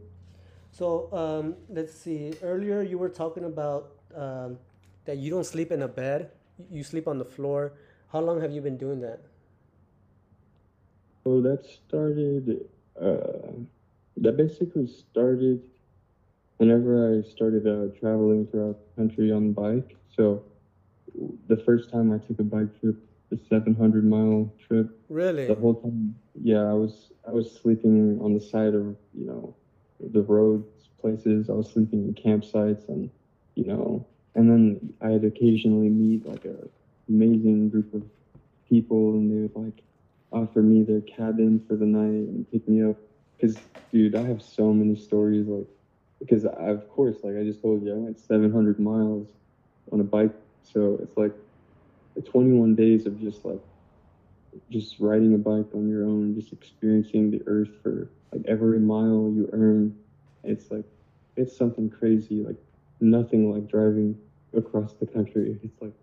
So um, let's see. Earlier you were talking about um, that you don't sleep in a bed. You sleep on the floor. How long have you been doing that? So that started. Uh, that basically started whenever I started uh, traveling throughout the country on bike. So the first time I took a bike trip, the 700 mile trip, Really? the whole time, yeah, I was I was sleeping on the side of you know the roads, places. I was sleeping in campsites, and you know, and then I'd occasionally meet like a amazing group of people, and they would like offer me their cabin for the night and pick me up. Cause, dude, I have so many stories. Like, because I, of course, like I just told you, I went 700 miles on a bike, so it's like 21 days of just like just riding a bike on your own, just experiencing the earth for like every mile you earn. It's like it's something crazy, like nothing like driving across the country. It's like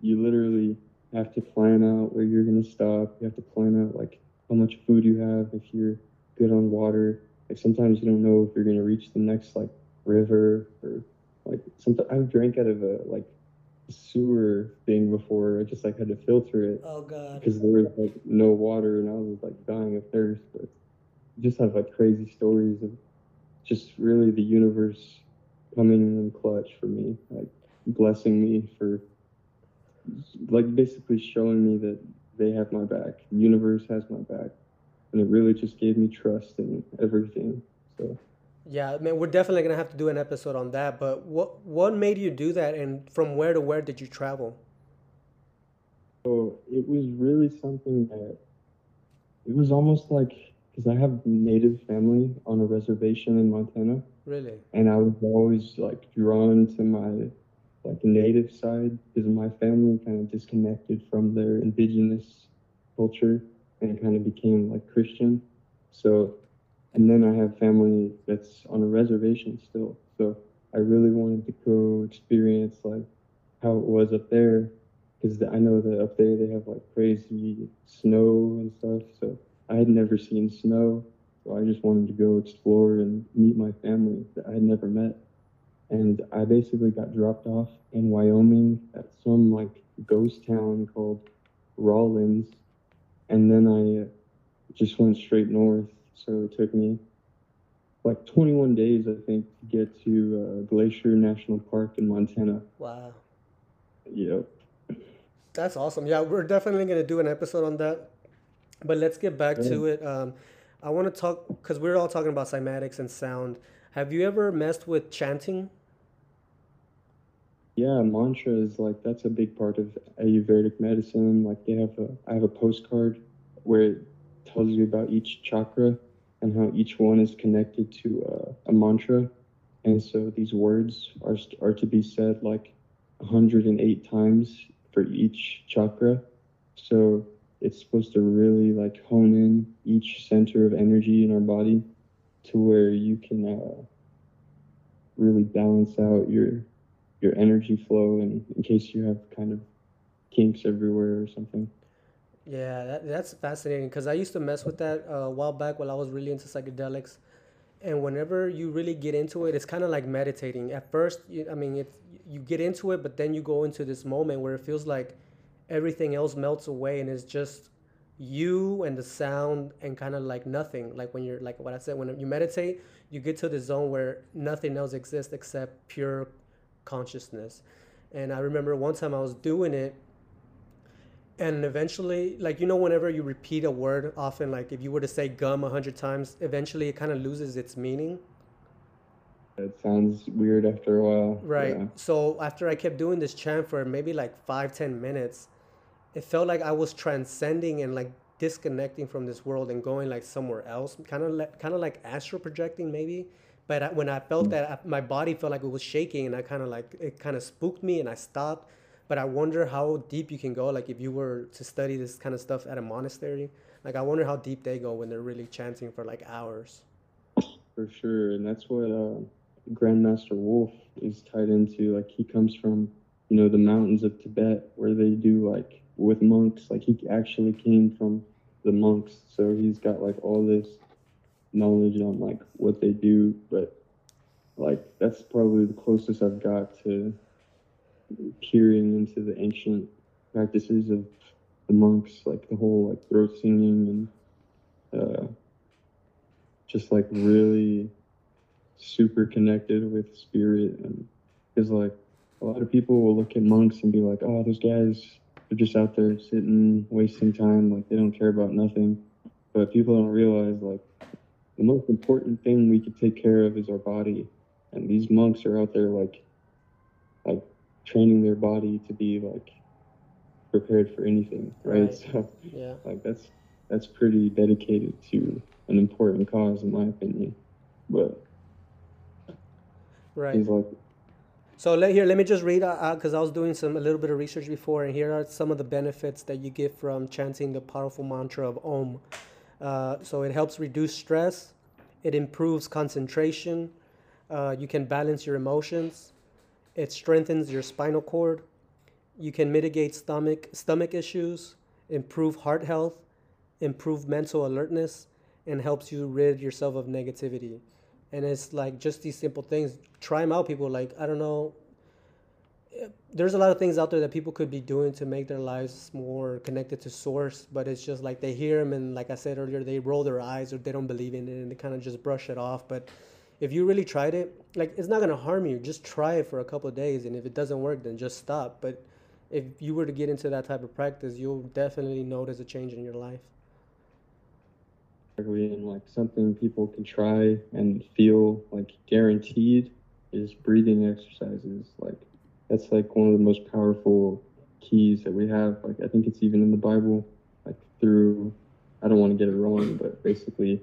you literally have to plan out where you're gonna stop. You have to plan out like how much food you have, if you're good on water. Like sometimes you don't know if you're gonna reach the next like river or like sometimes I've drank out of a like sewer thing before. I just like had to filter it Oh God. because there was like no water and I was like dying of thirst. But just have like crazy stories of just really the universe coming in clutch for me, like blessing me for like basically showing me that they have my back. The universe has my back. And it really just gave me trust in everything. So Yeah, man, we're definitely gonna have to do an episode on that. But what what made you do that, and from where to where did you travel? So it was really something that it was almost like because I have native family on a reservation in Montana, Really? and I was always like drawn to my like native side because my family kind of disconnected from their indigenous culture and kind of became like Christian. So, and then I have family that's on a reservation still. So I really wanted to go experience like how it was up there because I know that up there they have like crazy snow and stuff. So I had never seen snow, so I just wanted to go explore and meet my family that I had never met. And I basically got dropped off in Wyoming at some like ghost town called Rawlins, and then I uh, just went straight north. So it took me like 21 days, I think, to get to uh, Glacier National Park in Montana. Wow. Yep. That's awesome. Yeah, we're definitely going to do an episode on that. But let's get back to it. Um, I want to talk because we're all talking about cymatics and sound. Have you ever messed with chanting? Yeah, mantra is like that's a big part of Ayurvedic medicine. Like they have a, I have a postcard where tells you about each chakra and how each one is connected to uh, a mantra. And so these words are are to be said like 108 times for each chakra. So it's supposed to really like hone in each center of energy in our body to where you can uh, really balance out your your energy flow and in case you have kind of kinks everywhere or something. Yeah, that, that's fascinating because I used to mess with that uh, a while back while I was really into psychedelics. And whenever you really get into it, it's kind of like meditating. At first, you, I mean, it's, you get into it, but then you go into this moment where it feels like everything else melts away and it's just you and the sound and kind of like nothing. Like when you're, like what I said, when you meditate, you get to the zone where nothing else exists except pure consciousness. And I remember one time I was doing it, and eventually, like you know, whenever you repeat a word, often like if you were to say gum a hundred times, eventually it kind of loses its meaning. It sounds weird after a while. Right. Yeah. So after I kept doing this chant for maybe like five, ten minutes, it felt like I was transcending and like disconnecting from this world and going like somewhere else, kind of like kind of like astral projecting maybe. But I, when I felt mm. that, I, my body felt like it was shaking, and I kind of like it kind of spooked me, and I stopped. But I wonder how deep you can go, like if you were to study this kind of stuff at a monastery. Like I wonder how deep they go when they're really chanting for like hours. For sure, and that's what uh, Grandmaster Wolf is tied into. Like he comes from, you know, the mountains of Tibet where they do like with monks. Like he actually came from the monks, so he's got like all this knowledge on like what they do. But like that's probably the closest I've got to peering into the ancient practices of the monks, like the whole like throat singing and uh, just like really super connected with spirit and because like a lot of people will look at monks and be like, oh, those guys are just out there sitting, wasting time, like they don't care about nothing. But people don't realize like the most important thing we could take care of is our body, and these monks are out there like like training their body to be like prepared for anything, right? Right. So Yeah. like that's that's pretty dedicated to an important cause in my opinion. But Right. he's like So let here, let me just read out because I was doing some a little bit of research before, and here are some of the benefits that you get from chanting the powerful mantra of Om. Uh, so it helps reduce stress, it improves concentration, uh, you can balance your emotions, it strengthens your spinal cord, you can mitigate stomach stomach issues, improve heart health, improve mental alertness, and helps you rid yourself of negativity. And it's like just these simple things. Try them out people. Like i don't know. There's a lot of things out there that people could be doing to make their lives more connected to source but it's just like they hear them and like i said earlier they roll their eyes or they don't believe in it and they kind of just brush it off. But if you really tried it like it's not to harm you just try it for a couple of days and if it doesn't work then just stop but if you were to get into that type of practice you'll definitely notice a change in your life and like something people can try and feel like guaranteed is breathing exercises. Like that's like one of the most powerful keys that we have. Like I think it's even in the Bible, like through I don't want to get it wrong, but basically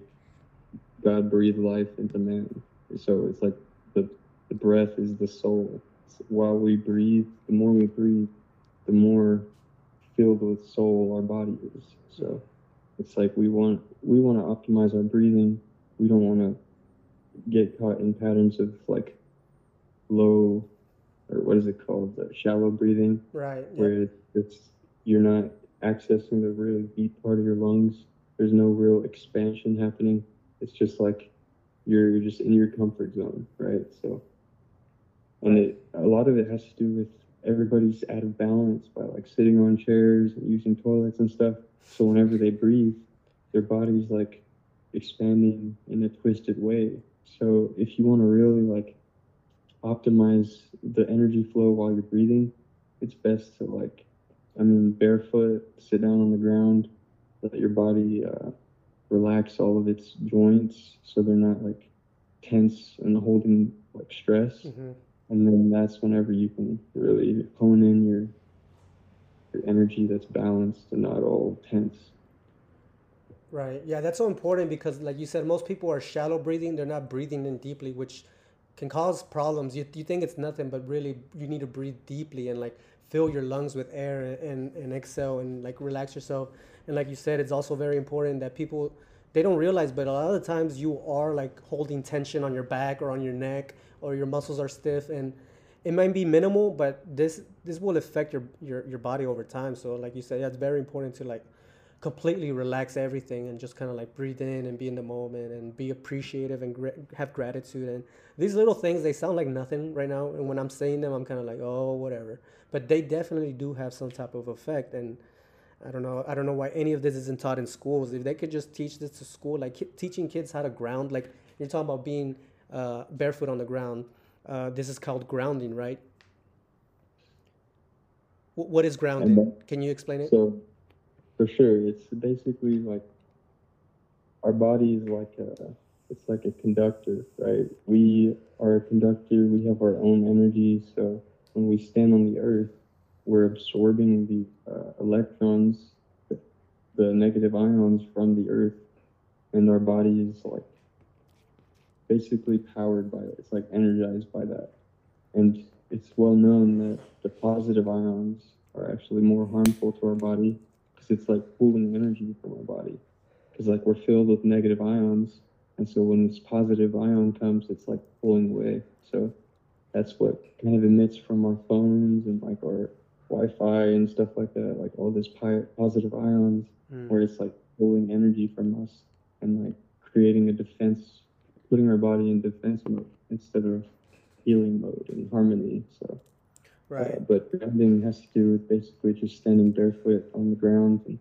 God breathed life into man. So it's like the the breath is the soul. So while we breathe, the more we breathe, the more filled with soul our body is. So it's like we want we want to optimize our breathing. We don't want to get caught in patterns of like low or what is it called, the shallow breathing, right where it's you're not accessing the really deep part of your lungs. There's no real expansion happening. It's just like you're just in your comfort zone, right? So, and it a lot of it has to do with everybody's out of balance by like sitting on chairs and using toilets and stuff. So whenever they breathe, their body's like expanding in a twisted way. So if you want to really like optimize the energy flow while you're breathing, it's best to like, I mean, barefoot, sit down on the ground, let your body uh, relax all of its joints so they're not like tense and holding like stress. Mhm. And then that's whenever you can really hone in your your energy that's balanced and not all tense. Right. Yeah, that's so important because, like you said, most people are shallow breathing. They're not breathing in deeply, which can cause problems. You, you think it's nothing, but really, you need to breathe deeply and like fill your lungs with air and, and exhale and like relax yourself. And like you said, it's also very important that people they don't realize, but a lot of times you are like holding tension on your back or on your neck, or your muscles are stiff, and it might be minimal, but this this will affect your your, your body over time. So, like you said, yeah, it's very important to like completely relax everything and just kind of like breathe in and be in the moment and be appreciative and gra- have gratitude. And these little things they sound like nothing right now. And when i'm saying them i'm kind of like oh whatever. But they definitely do have some type of effect. And i don't know i don't know why any of this isn't taught in schools. If they could just teach this to school like ki- teaching kids how to ground like you're talking about being uh, barefoot on the ground. Uh, this is called grounding right? Wh- what is grounding? Can you explain it? So, for sure, it's basically like our body is like a it's like a conductor, right? We are a conductor. We have our own energy. So when we stand on the earth, we're absorbing the uh, electrons, the, negative ions from the earth, and our body is like basically powered by it. It's like energized by that. And it's well known that the positive ions are actually more harmful to our body because it's like pulling energy from our body. Because like we're filled with negative ions, and so when this positive ion comes, it's like pulling away. So that's what kind of emits from our phones and like our Wi-Fi and stuff like that. Like all this pi- positive ions, Mm. where it's like pulling energy from us and like creating a defense, putting our body in defense mode instead of healing mode and harmony. So. Right Uh, but grounding has to do with basically just standing barefoot on the ground. And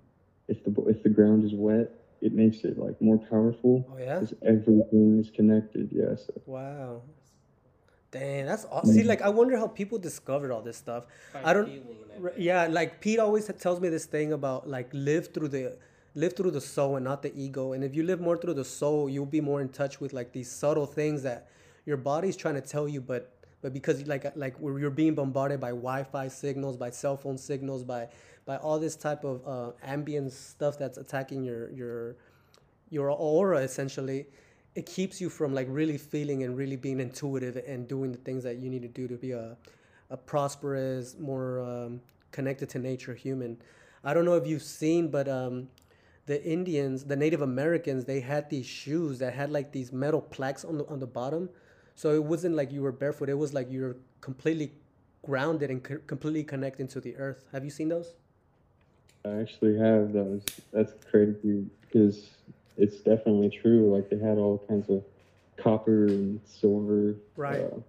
if the if the ground is wet, it makes it like more powerful oh yeah because everything is connected. Yeah. So Wow. Dang, that's awesome. See, like, I wonder how people discovered all this stuff. By I don't. feeling, I r- Yeah, like Pete always tells me this thing about like live through the live through the soul and not the ego. And if you live more through the soul, you'll be more in touch with like these subtle things that your body's trying to tell you, but but because like like you're being bombarded by Wi-Fi signals, by cell phone signals, by by all this type of uh, ambient stuff that's attacking your your your aura essentially it keeps you from like really feeling and really being intuitive and doing the things that you need to do to be a, a prosperous more um, connected to nature human. I don't know if you've seen but um, the indians the native americans they had these shoes that had like these metal plaques on the on the bottom so it wasn't like you were barefoot it was like you're completely grounded and co- completely connected to the earth have you seen those I actually have those. That's crazy because it's definitely true. Like they had all kinds of copper and silver. Right. Uh,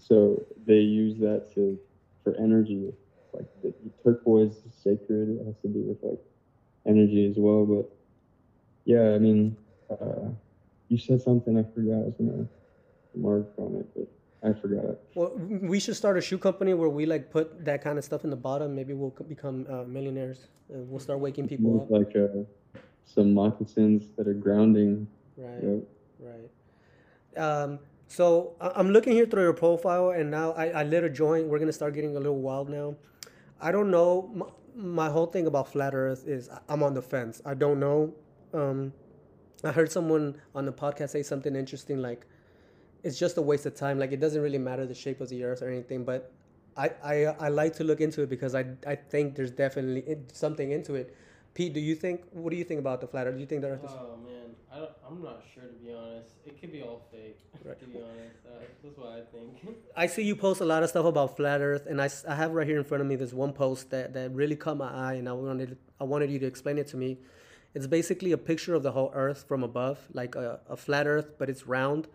so they use that to for energy. Like the turquoise is sacred. It has to do with like energy as well. But yeah, I mean, uh, you said something I forgot. I was gonna mark on it, but I forgot. It. Well, we should start a shoe company where we like put that kind of stuff in the bottom. Maybe we'll become uh, millionaires. And we'll start waking people up. Like uh, some moccasins that are grounding. Right, Yep. right. Um, so I'm looking here through your profile, and now I, I lit a joint. We're gonna start getting a little wild now. I don't know. My, my whole thing about flat Earth is I'm on the fence. I don't know. Um, I heard someone on the podcast say something interesting, like it's just a waste of time. Like it doesn't really matter the shape of the Earth or anything. But I I, I like to look into it because I I think there's definitely something into it. Pete, do you think? What do you think about the flat Earth? Do you think the Earth is? Oh man, I don't, I'm not sure to be honest. It could be all fake. Right. To be honest, uh, that's what I think. I see you post a lot of stuff about flat Earth, and I, I have right here in front of me this one post that, that really caught my eye, and I wanted I wanted you to explain it to me. It's basically a picture of the whole Earth from above, like a, a flat Earth, but it's round.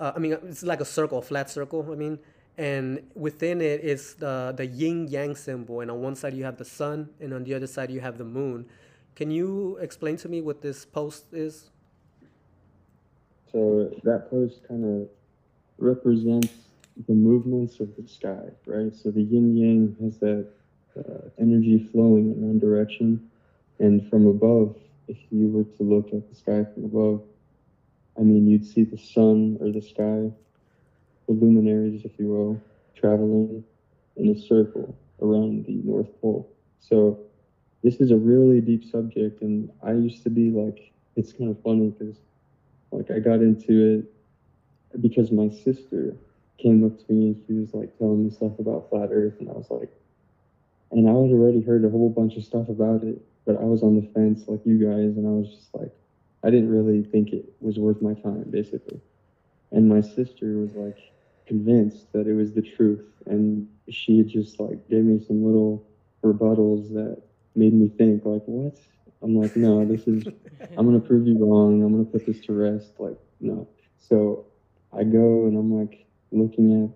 Uh, I mean, it's like a circle, a flat circle. I mean, and within it is the the yin yang symbol, and on one side you have the sun, and on the other side you have the moon. Can you explain to me what this post is? So that post kind of represents the movements of the sky, right? So the yin yang has that uh, energy flowing in one direction, and from above, if you were to look at the sky from above, I mean, you'd see the sun or the sky, the luminaries, if you will, traveling in a circle around the North Pole. So this is a really deep subject, and I used to be like, it's kind of funny because, like, I got into it because my sister came up to me and she was like telling me stuff about flat Earth, and I was like, and I had already heard a whole bunch of stuff about it, but I was on the fence like you guys, and I was just like, I didn't really think it was worth my time, basically. And my sister was like convinced that it was the truth, and she had just like gave me some little rebuttals that made me think like, what? I'm like, no, this is. I'm gonna prove you wrong. I'm gonna put this to rest. Like, no. So I go and I'm like looking at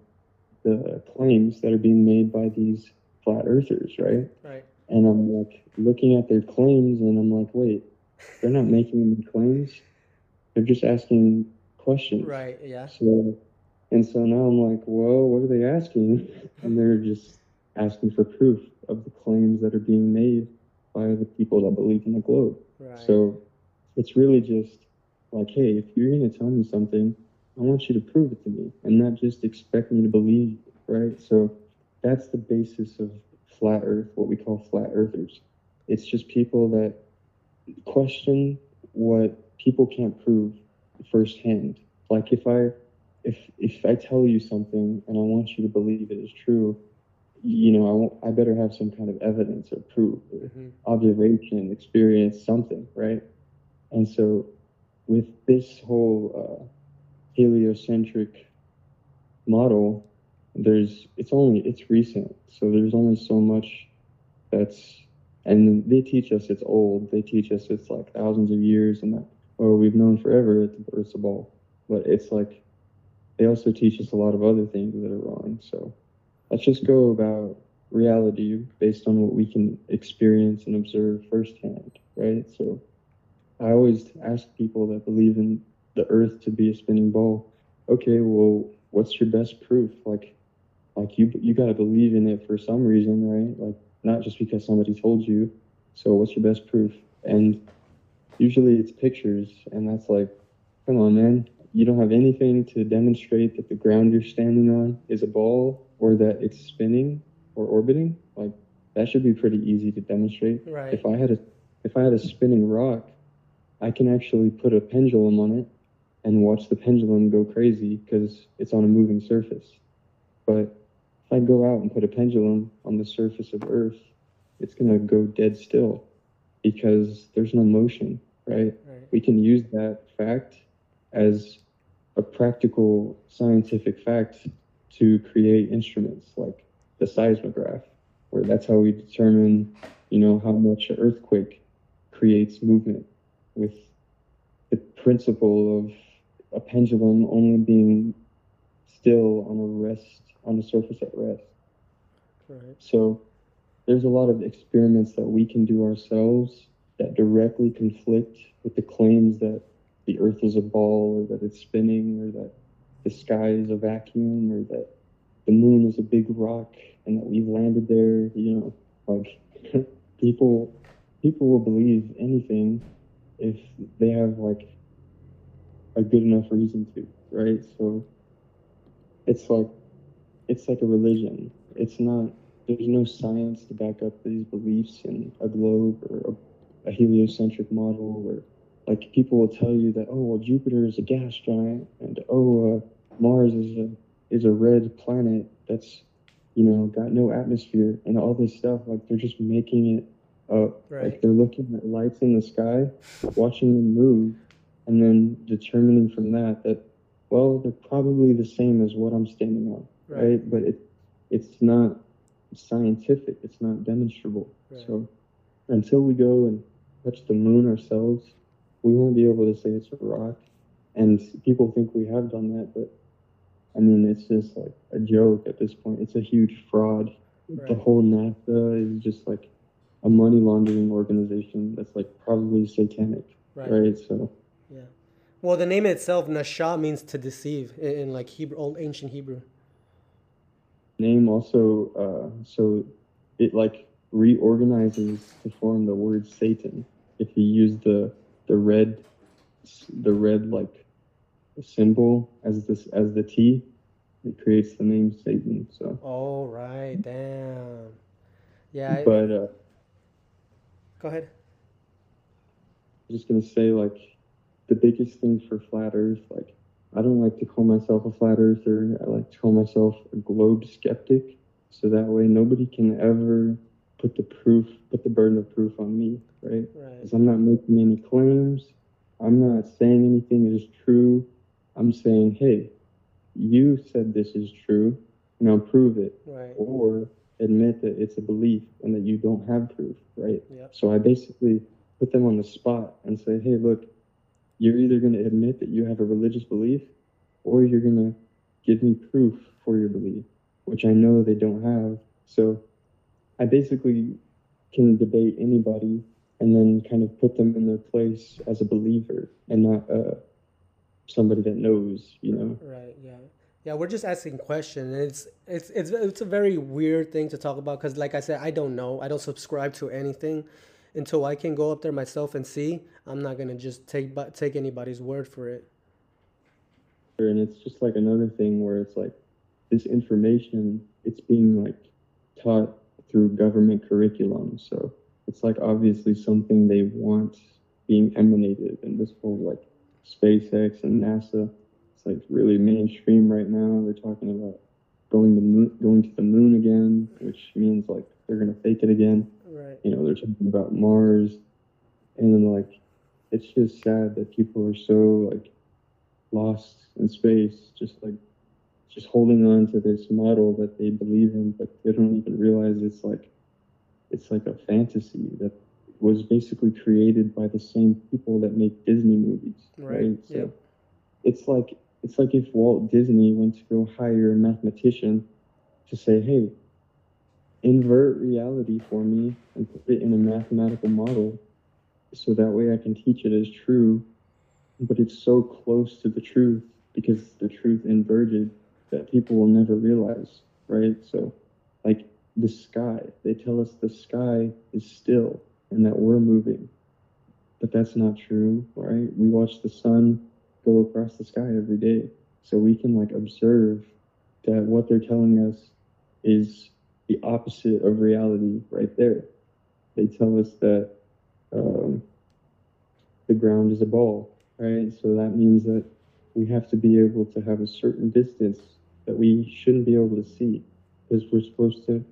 the claims that are being made by these flat earthers, right? Right. And I'm like looking at their claims and I'm like, wait, they're not making any claims. They're just asking questions. Right. Yeah. So, and so now I'm like, whoa, what are they asking? And they're just asking for proof of the claims that are being made by the people that believe in the globe. Right. So it's really just like, hey, if you're going to tell me something, I want you to prove it to me and not just expect me to believe, right? So that's the basis of flat earth, what we call flat earthers. It's just people that question what people can't prove firsthand. Like if I if if I tell you something and I want you to believe it is true, you know, I won't, I better have some kind of evidence or proof or Mhm. observation, experience, something, right? And so with this whole uh, heliocentric model, there's it's only it's recent, so there's only so much that's and they teach us it's old. They teach us it's like thousands of years and that or we've known forever that the ball. But it's like they also teach us a lot of other things that are wrong. So let's just go about reality based on what we can experience and observe firsthand, right? So I always ask people that believe in the earth to be a spinning ball, okay, well, what's your best proof? Like like you you gotta believe in it for some reason, right? Like not just because somebody told you. So what's your best proof? And usually it's pictures and that's like, come on man, you don't have anything to demonstrate that the ground you're standing on is a ball or that it's spinning or orbiting. Like that should be pretty easy to demonstrate. Right. If I had a if I had a spinning rock, I can actually put a pendulum on it and watch the pendulum go crazy because it's on a moving surface. But I go out and put a pendulum on the surface of Earth, it's gonna go dead still because there's no motion, right? Right. We can use that fact as a practical scientific fact to create instruments like the seismograph, where that's how we determine, you know, how much an earthquake creates movement with the principle of a pendulum only being still on a rest on a surface at rest. Right. So there's a lot of experiments that we can do ourselves that directly conflict with the claims that the earth is a ball or that it's spinning or that the sky is a vacuum or that the moon is a big rock and that we've landed there, you know, like people people will believe anything if they have like a good enough reason to, right? So it's like it's like a religion. It's not there's no science to back up these beliefs in a globe or a, a heliocentric model or like people will tell you that oh well Jupiter is a gas giant and oh uh, Mars is a is a red planet that's you know got no atmosphere and all this stuff like they're just making it up Right. like they're looking at lights in the sky watching them move and then determining from that that well they're probably the same as what I'm standing on right, but it it's not scientific it's not demonstrable Right. so until we go and touch the moon ourselves we won't be able to say it's a rock and people think we have done that but I mean, it's just like a joke at this point. It's a huge fraud. The whole NASA is just like a money laundering organization that's like probably satanic, Right. right? So Well, the name itself, Nasha, means to deceive in, in like Hebrew, old ancient Hebrew. name also, uh, so it like reorganizes to form the word Satan. If you use the the red, the red like symbol as this as the T, it creates the name Satan. So, Oh, right. Damn. Yeah. But uh, go ahead. I'm just gonna say like the biggest thing for flat Earth, like I don't like to call myself a flat earther. I like to call myself a globe skeptic. So that way nobody can ever put the proof, put the burden of proof on me, right? Right. Because I'm not making any claims. I'm not saying anything is true. I'm saying, hey, you said this is true. Now prove it. Right. Or admit that it's a belief and that you don't have proof, right? Yep. So I basically put them on the spot and say, hey, look, you're either going to admit that you have a religious belief or you're going to give me proof for your belief, which I know they don't have. So I basically can debate anybody and then kind of put them in their place as a believer and not uh, somebody that knows, you know? Right. Yeah. Yeah. We're just asking questions, and it's it's it's it's a very weird thing to talk about because, like I said, I don't know. I don't subscribe to anything until I can go up there myself and see. I'm not gonna just take take anybody's word for it. and it's just like another thing where it's like this information it's being like taught through government curriculum so it's like obviously something they want being emanated and this whole like spacex and nasa it's like really mainstream right now they're talking about going to moon, going to the moon again which means like they're gonna fake it again. You know they're talking about mars. And then like it's just sad that people are so like lost in space just like just holding on to this model that they believe in but they don't even realize it's like it's like a fantasy that was basically created by the same people that make disney movies Right, right, so yep. it's like it's like if walt disney went to go hire a mathematician to say hey invert reality for me and put it in a mathematical model so that way I can teach it as true, but it's so close to the truth because the truth inverted that people will never realize, right? So, like the sky, they tell us the sky is still and that we're moving, but that's not true, right? We watch the sun go across the sky every day, so we can like observe that what they're telling us is the opposite of reality right there. They tell us that um, the ground is a ball, right? So that means that we have to be able to have a certain distance that we shouldn't be able to see because we're supposed to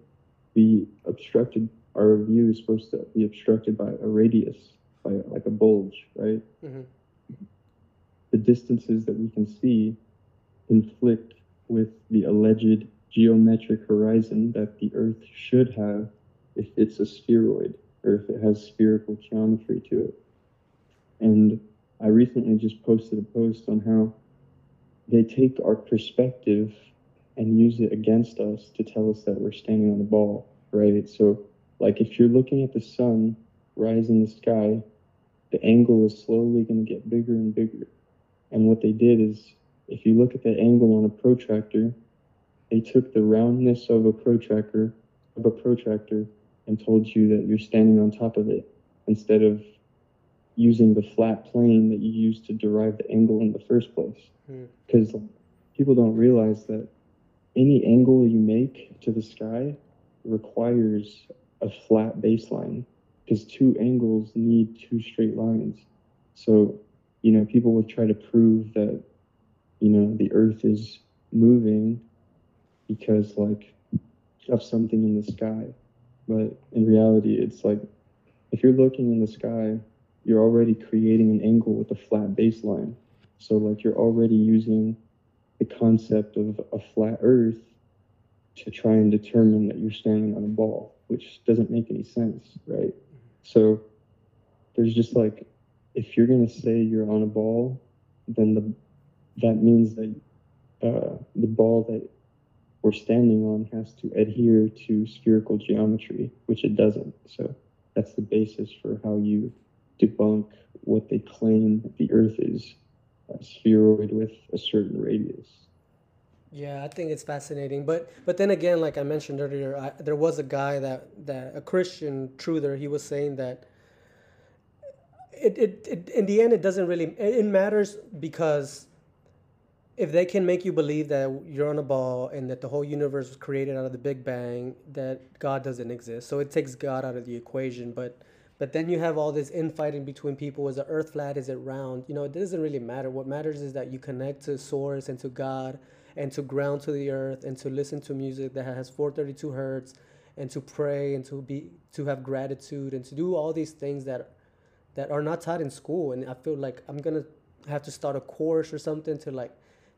be obstructed. Our view is supposed to be obstructed by a radius, by like a bulge, right? Mhm. The distances that we can see conflict with the alleged geometric horizon that the Earth should have if it's a spheroid or if it has spherical geometry to it. And I recently just posted a post on how they take our perspective and use it against us to tell us that we're standing on a ball, right? So, like if you're looking at the sun rise in the sky, the angle is slowly going to get bigger and bigger. And what they did is, if you look at the angle on a protractor, they took the roundness of a protractor of a protractor and told you that you're standing on top of it instead of using the flat plane that you used to derive the angle in the first place. Hmm. Because people don't realize that any angle you make to the sky requires a flat baseline because two angles need two straight lines. So, you know, people would try to prove that, you know, the earth is moving because, like, of something in the sky. But in reality, it's like if you're looking in the sky, you're already creating an angle with a flat baseline. So, like, you're already using the concept of a flat earth to try and determine that you're standing on a ball, which doesn't make any sense, right? So, there's just like, if you're going to say you're on a ball, then the, that means that uh, the ball that we're standing on has to adhere to spherical geometry, which it doesn't. So that's the basis for how you debunk what they claim the Earth is a spheroid with a certain radius. Yeah, I think it's fascinating, but but then again, like I mentioned earlier, I, there was a guy that that a Christian truther. He was saying that it, it, it in the end it doesn't really it matters because if they can make you believe that you're on a ball and that the whole universe was created out of the Big Bang, that God doesn't exist. So it takes God out of the equation, but but then you have all this infighting between people. Is the earth flat? Is it round? You know, it doesn't really matter. What matters is that you connect to source and to God and to ground to the earth and to listen to music that has 432 hertz and to pray and to be to have gratitude and to do all these things that that are not taught in school and i feel like i'm gonna have to start a course or something to like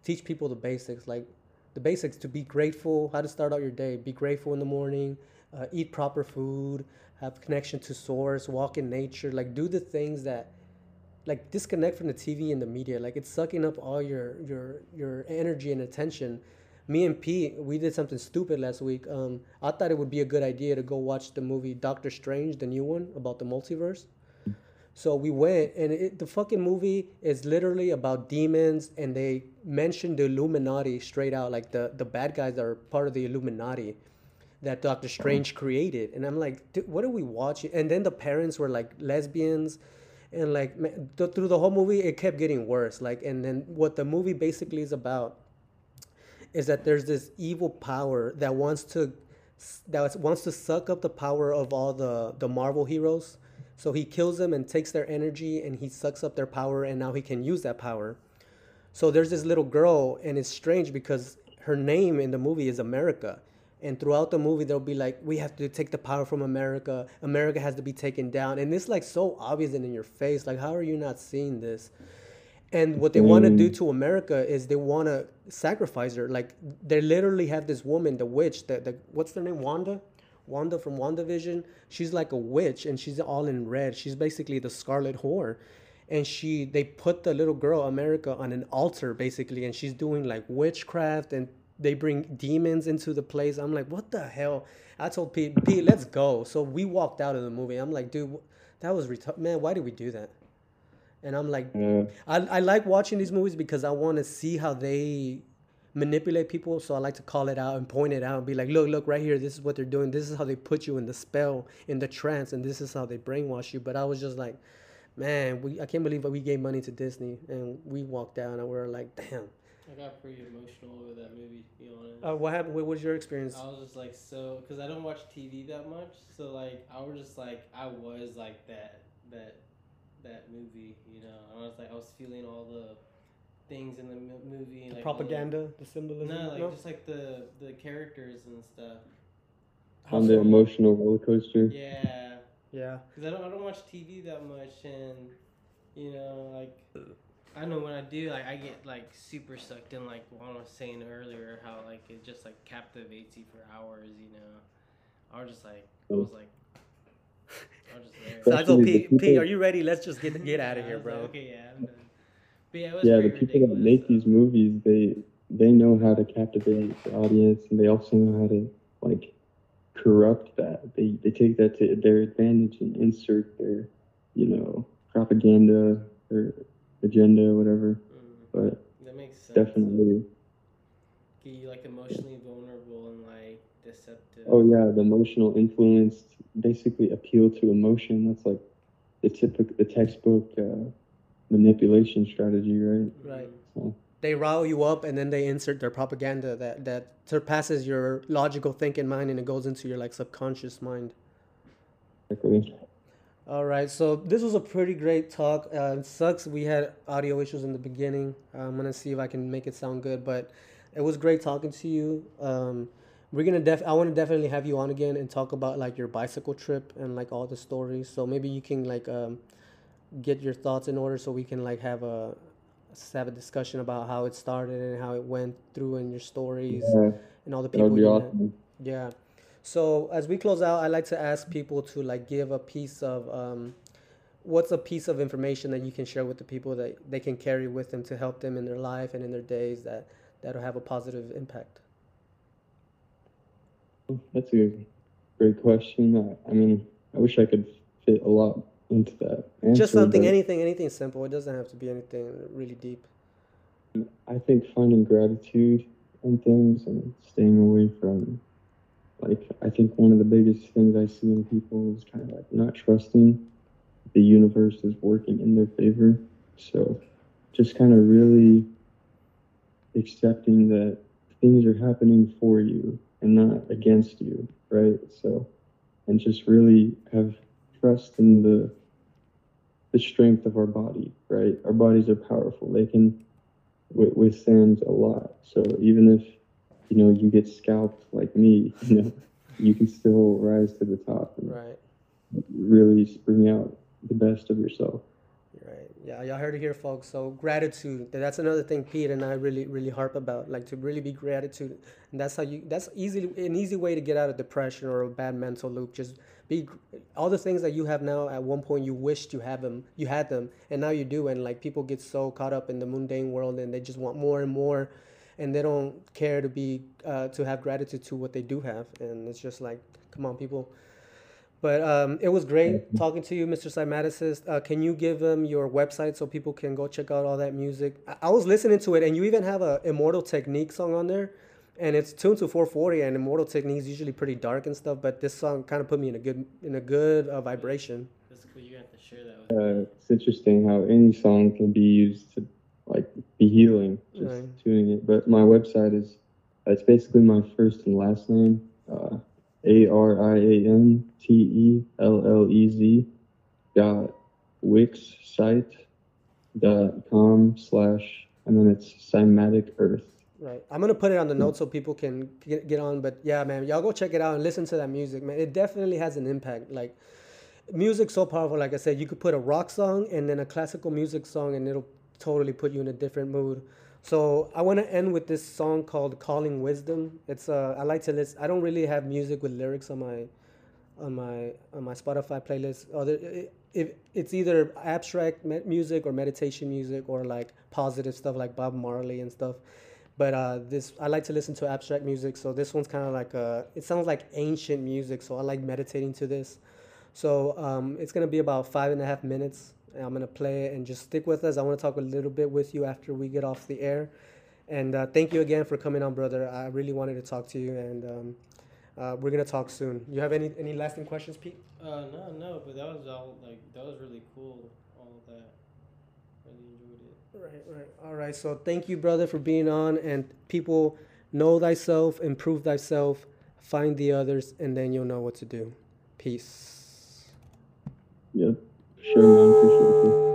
teach people the basics like the basics to be grateful how to start out your day be grateful in the morning uh, eat proper food have connection to source walk in nature like do the things that like disconnect from the TV and the media. Like it's sucking up all your your your energy and attention. Me and Pete, we did something stupid last week. Um, I thought it would be a good idea to go watch the movie Doctor Strange, the new one about the multiverse. So we went, and it, the fucking movie is literally about demons, and they mentioned the Illuminati straight out, like the the bad guys are part of the Illuminati that Doctor Strange created. And I'm like, what are we watching? And then the parents were like lesbians and like th- through the whole movie it kept getting worse like and then what the movie basically is about is that there's this evil power that wants to that wants to suck up the power of all the the marvel heroes so he kills them and takes their energy and he sucks up their power and now he can use that power. So there's this little girl and it's strange because her name in the movie is america. And throughout the movie they'll be like we have to take the power from america. America has to be taken down. And it's like so obvious and in your face. Like how are you not seeing this? And what they mm. want to do to america is they want to sacrifice her. Like they literally have this woman the witch the, the what's their name? Wanda wanda from wandavision she's like a witch and she's all in red she's basically the scarlet whore and she they put the little girl america on an altar basically and she's doing like witchcraft and they bring demons into the place. I'm like, what the hell? I told Pete, Pete, let's go. So we walked out of the movie. I'm like, dude, that was ret- man. Why did we do that? And I'm like, I, I like watching these movies because I want to see how they manipulate people. So I like to call it out and point it out and be like, look, look, right here. This is what they're doing. This is how they put you in the spell, in the trance, and this is how they brainwash you. But I was just like, man, we I can't believe that we gave money to Disney and we walked down and we are like, damn I got pretty emotional over that movie. To be honest. Uh, what happened? What was your experience? I was just like so because I don't watch TV that much. So like I was just like I was like that that that movie. You know, I was like I was feeling all the things in the movie. The like propaganda, the, the symbolism. No, like no? just like the the characters and stuff. On the emotional roller coaster. Yeah. Yeah. Because I don't I don't watch TV that much and you know like I know when I do, like I get like super sucked in, like Juan was saying earlier, how like it just like captivates you for hours. You know, I was just like, I was like, I was just there. So I go, Pete, Pete, are you ready? Let's just get get out of here, bro. Like, okay, yeah, I'm done. But yeah, yeah the people that make these movies, they they know how to captivate the audience, and they also know how to like corrupt that. They they take that to their advantage and insert their, you know, propaganda or agenda or whatever. Mm, but that makes sense. Definitely. Get you like emotionally yeah. vulnerable and like deceptive. Oh yeah, the emotional influence basically appeal to emotion. That's like the typical, the textbook uh, manipulation strategy, right? Right. So. They rile you up and then they insert their propaganda that that surpasses your logical thinking mind and it goes into your like subconscious mind. Exactly. All right, so this was a pretty great talk. Uh, it sucks we had audio issues in the beginning. I'm gonna see if I can make it sound good, but it was great talking to you. Um, we're gonna def. I want to definitely have you on again and talk about like your bicycle trip and like all the stories. So maybe you can like um, get your thoughts in order so we can like have a have a discussion about how it started and how it went through and your stories yeah. and all the people you awesome. met. Yeah. So as we close out, I like to ask people to like give a piece of um, what's a piece of information that you can share with the people that they can carry with them to help them in their life and in their days that that'll have a positive impact? That's a great question. I, I mean, I wish I could fit a lot into that. Answer, Just something, anything, anything simple. It doesn't have to be anything really deep. I think finding gratitude in things and staying away from, like, I think one of the biggest things I see in people is kind of like not trusting the universe is working in their favor. So just kind of really accepting that things are happening for you and not against you, right? So, and just really have trust in the the strength of our body, right? Our bodies are powerful; they can withstand a lot. So even if you know you get scalped like me, you know, you can still rise to the top and Right. really bring out the best of yourself. Yeah, y'all heard it here, folks. So gratitude. That's another thing Pete and I really, really harp about. Like to really be gratitude. And that's how you. That's easily an easy way to get out of depression or a bad mental loop. Just be all the things that you have now. At one point, you wished you have them. You had them, and now you do. And like people get so caught up in the mundane world, and they just want more and more, and they don't care to be uh, to have gratitude to what they do have. And it's just like, come on, people. But um, it was great talking to you, Mr. Cymaticist. Uh, can you give them your website so people can go check out all that music? I, I was listening to it, and you even have a Immortal Technique song on there, and it's tuned to 440. And Immortal Technique is usually pretty dark and stuff, but this song kind of put me in a good in a good uh, vibration. That's cool. You have to share that with. Uh, it's interesting how any song can be used to like be healing, just Right. tuning it. But my website is it's basically my first and last name, uh, A R I A N T E L L E Z dot wix site dot com slash and then it's cymatic earth. Right. I'm gonna put it on the notes so people can get, get on. But yeah, man, y'all go check it out and listen to that music, man. It definitely has an impact. Like, music's so powerful. Like I said, you could put a rock song and then a classical music song, and it'll totally put you in a different mood. So I want to end with this song called "Calling Wisdom." It's uh, I like to listen. I don't really have music with lyrics on my on my on my Spotify playlist. Other if it's either abstract music or meditation music or like positive stuff like Bob Marley and stuff. But uh, this I like to listen to abstract music, so this one's kind of like a. It sounds like ancient music, so I like meditating to this. So um, it's gonna be about five and a half minutes. And I'm gonna play it and just stick with us. I want to talk a little bit with you after we get off the air. And uh, thank you again for coming on, brother. I really wanted to talk to you, and um, uh, we're gonna talk soon. You have any any lasting questions, Pete? Uh, no, no, but that was all like that was really cool. All of that, really enjoyed it. Right, right. All right. So thank you, brother, for being on. And people, know thyself, improve thyself, find the others, and then you'll know what to do. Peace. Yep. Sure man, appreciate you.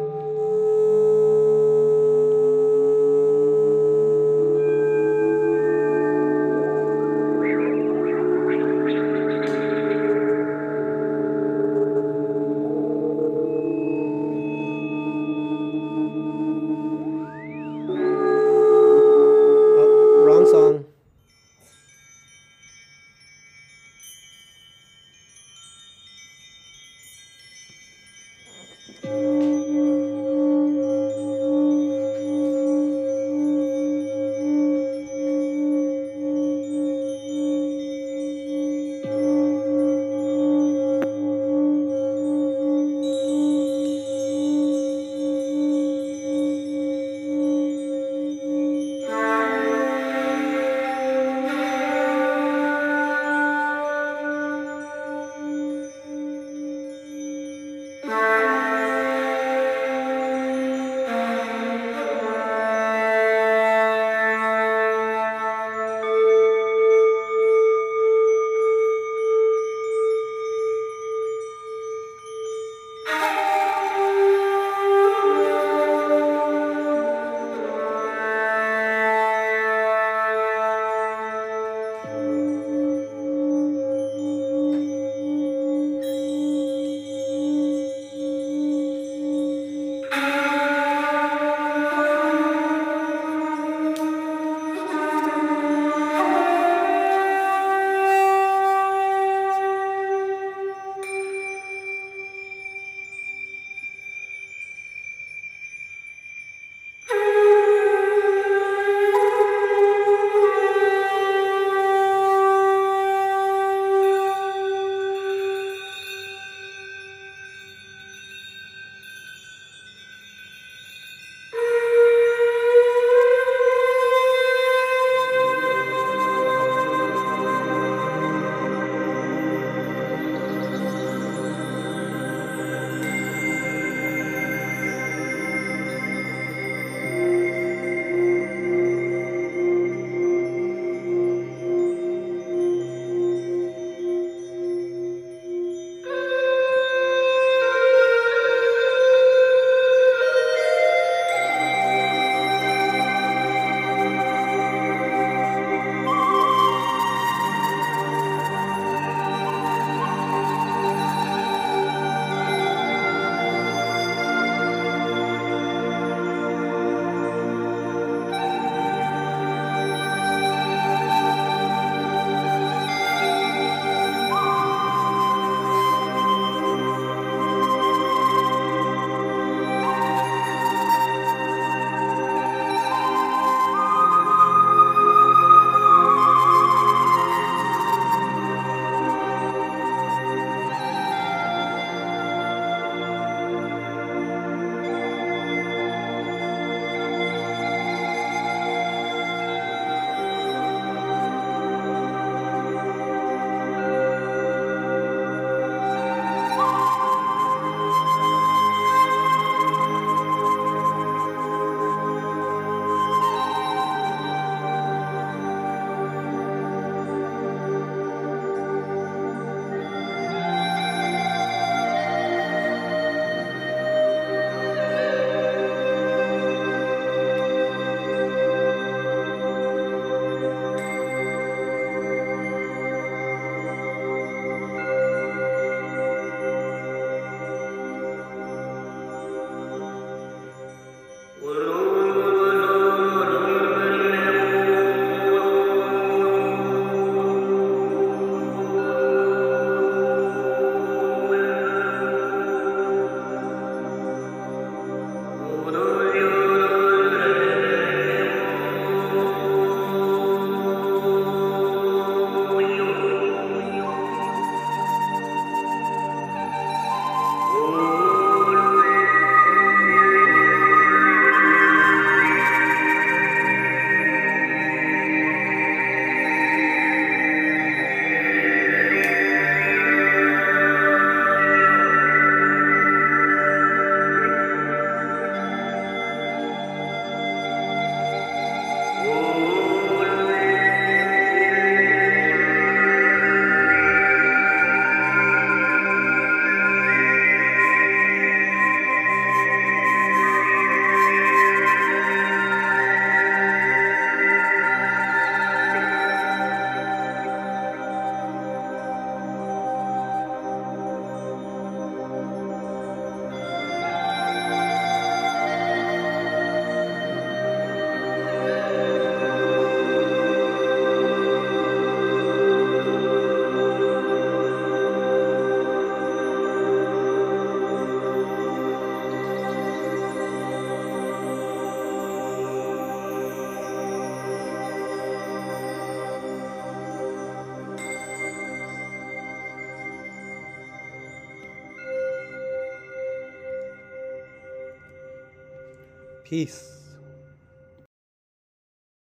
Peace.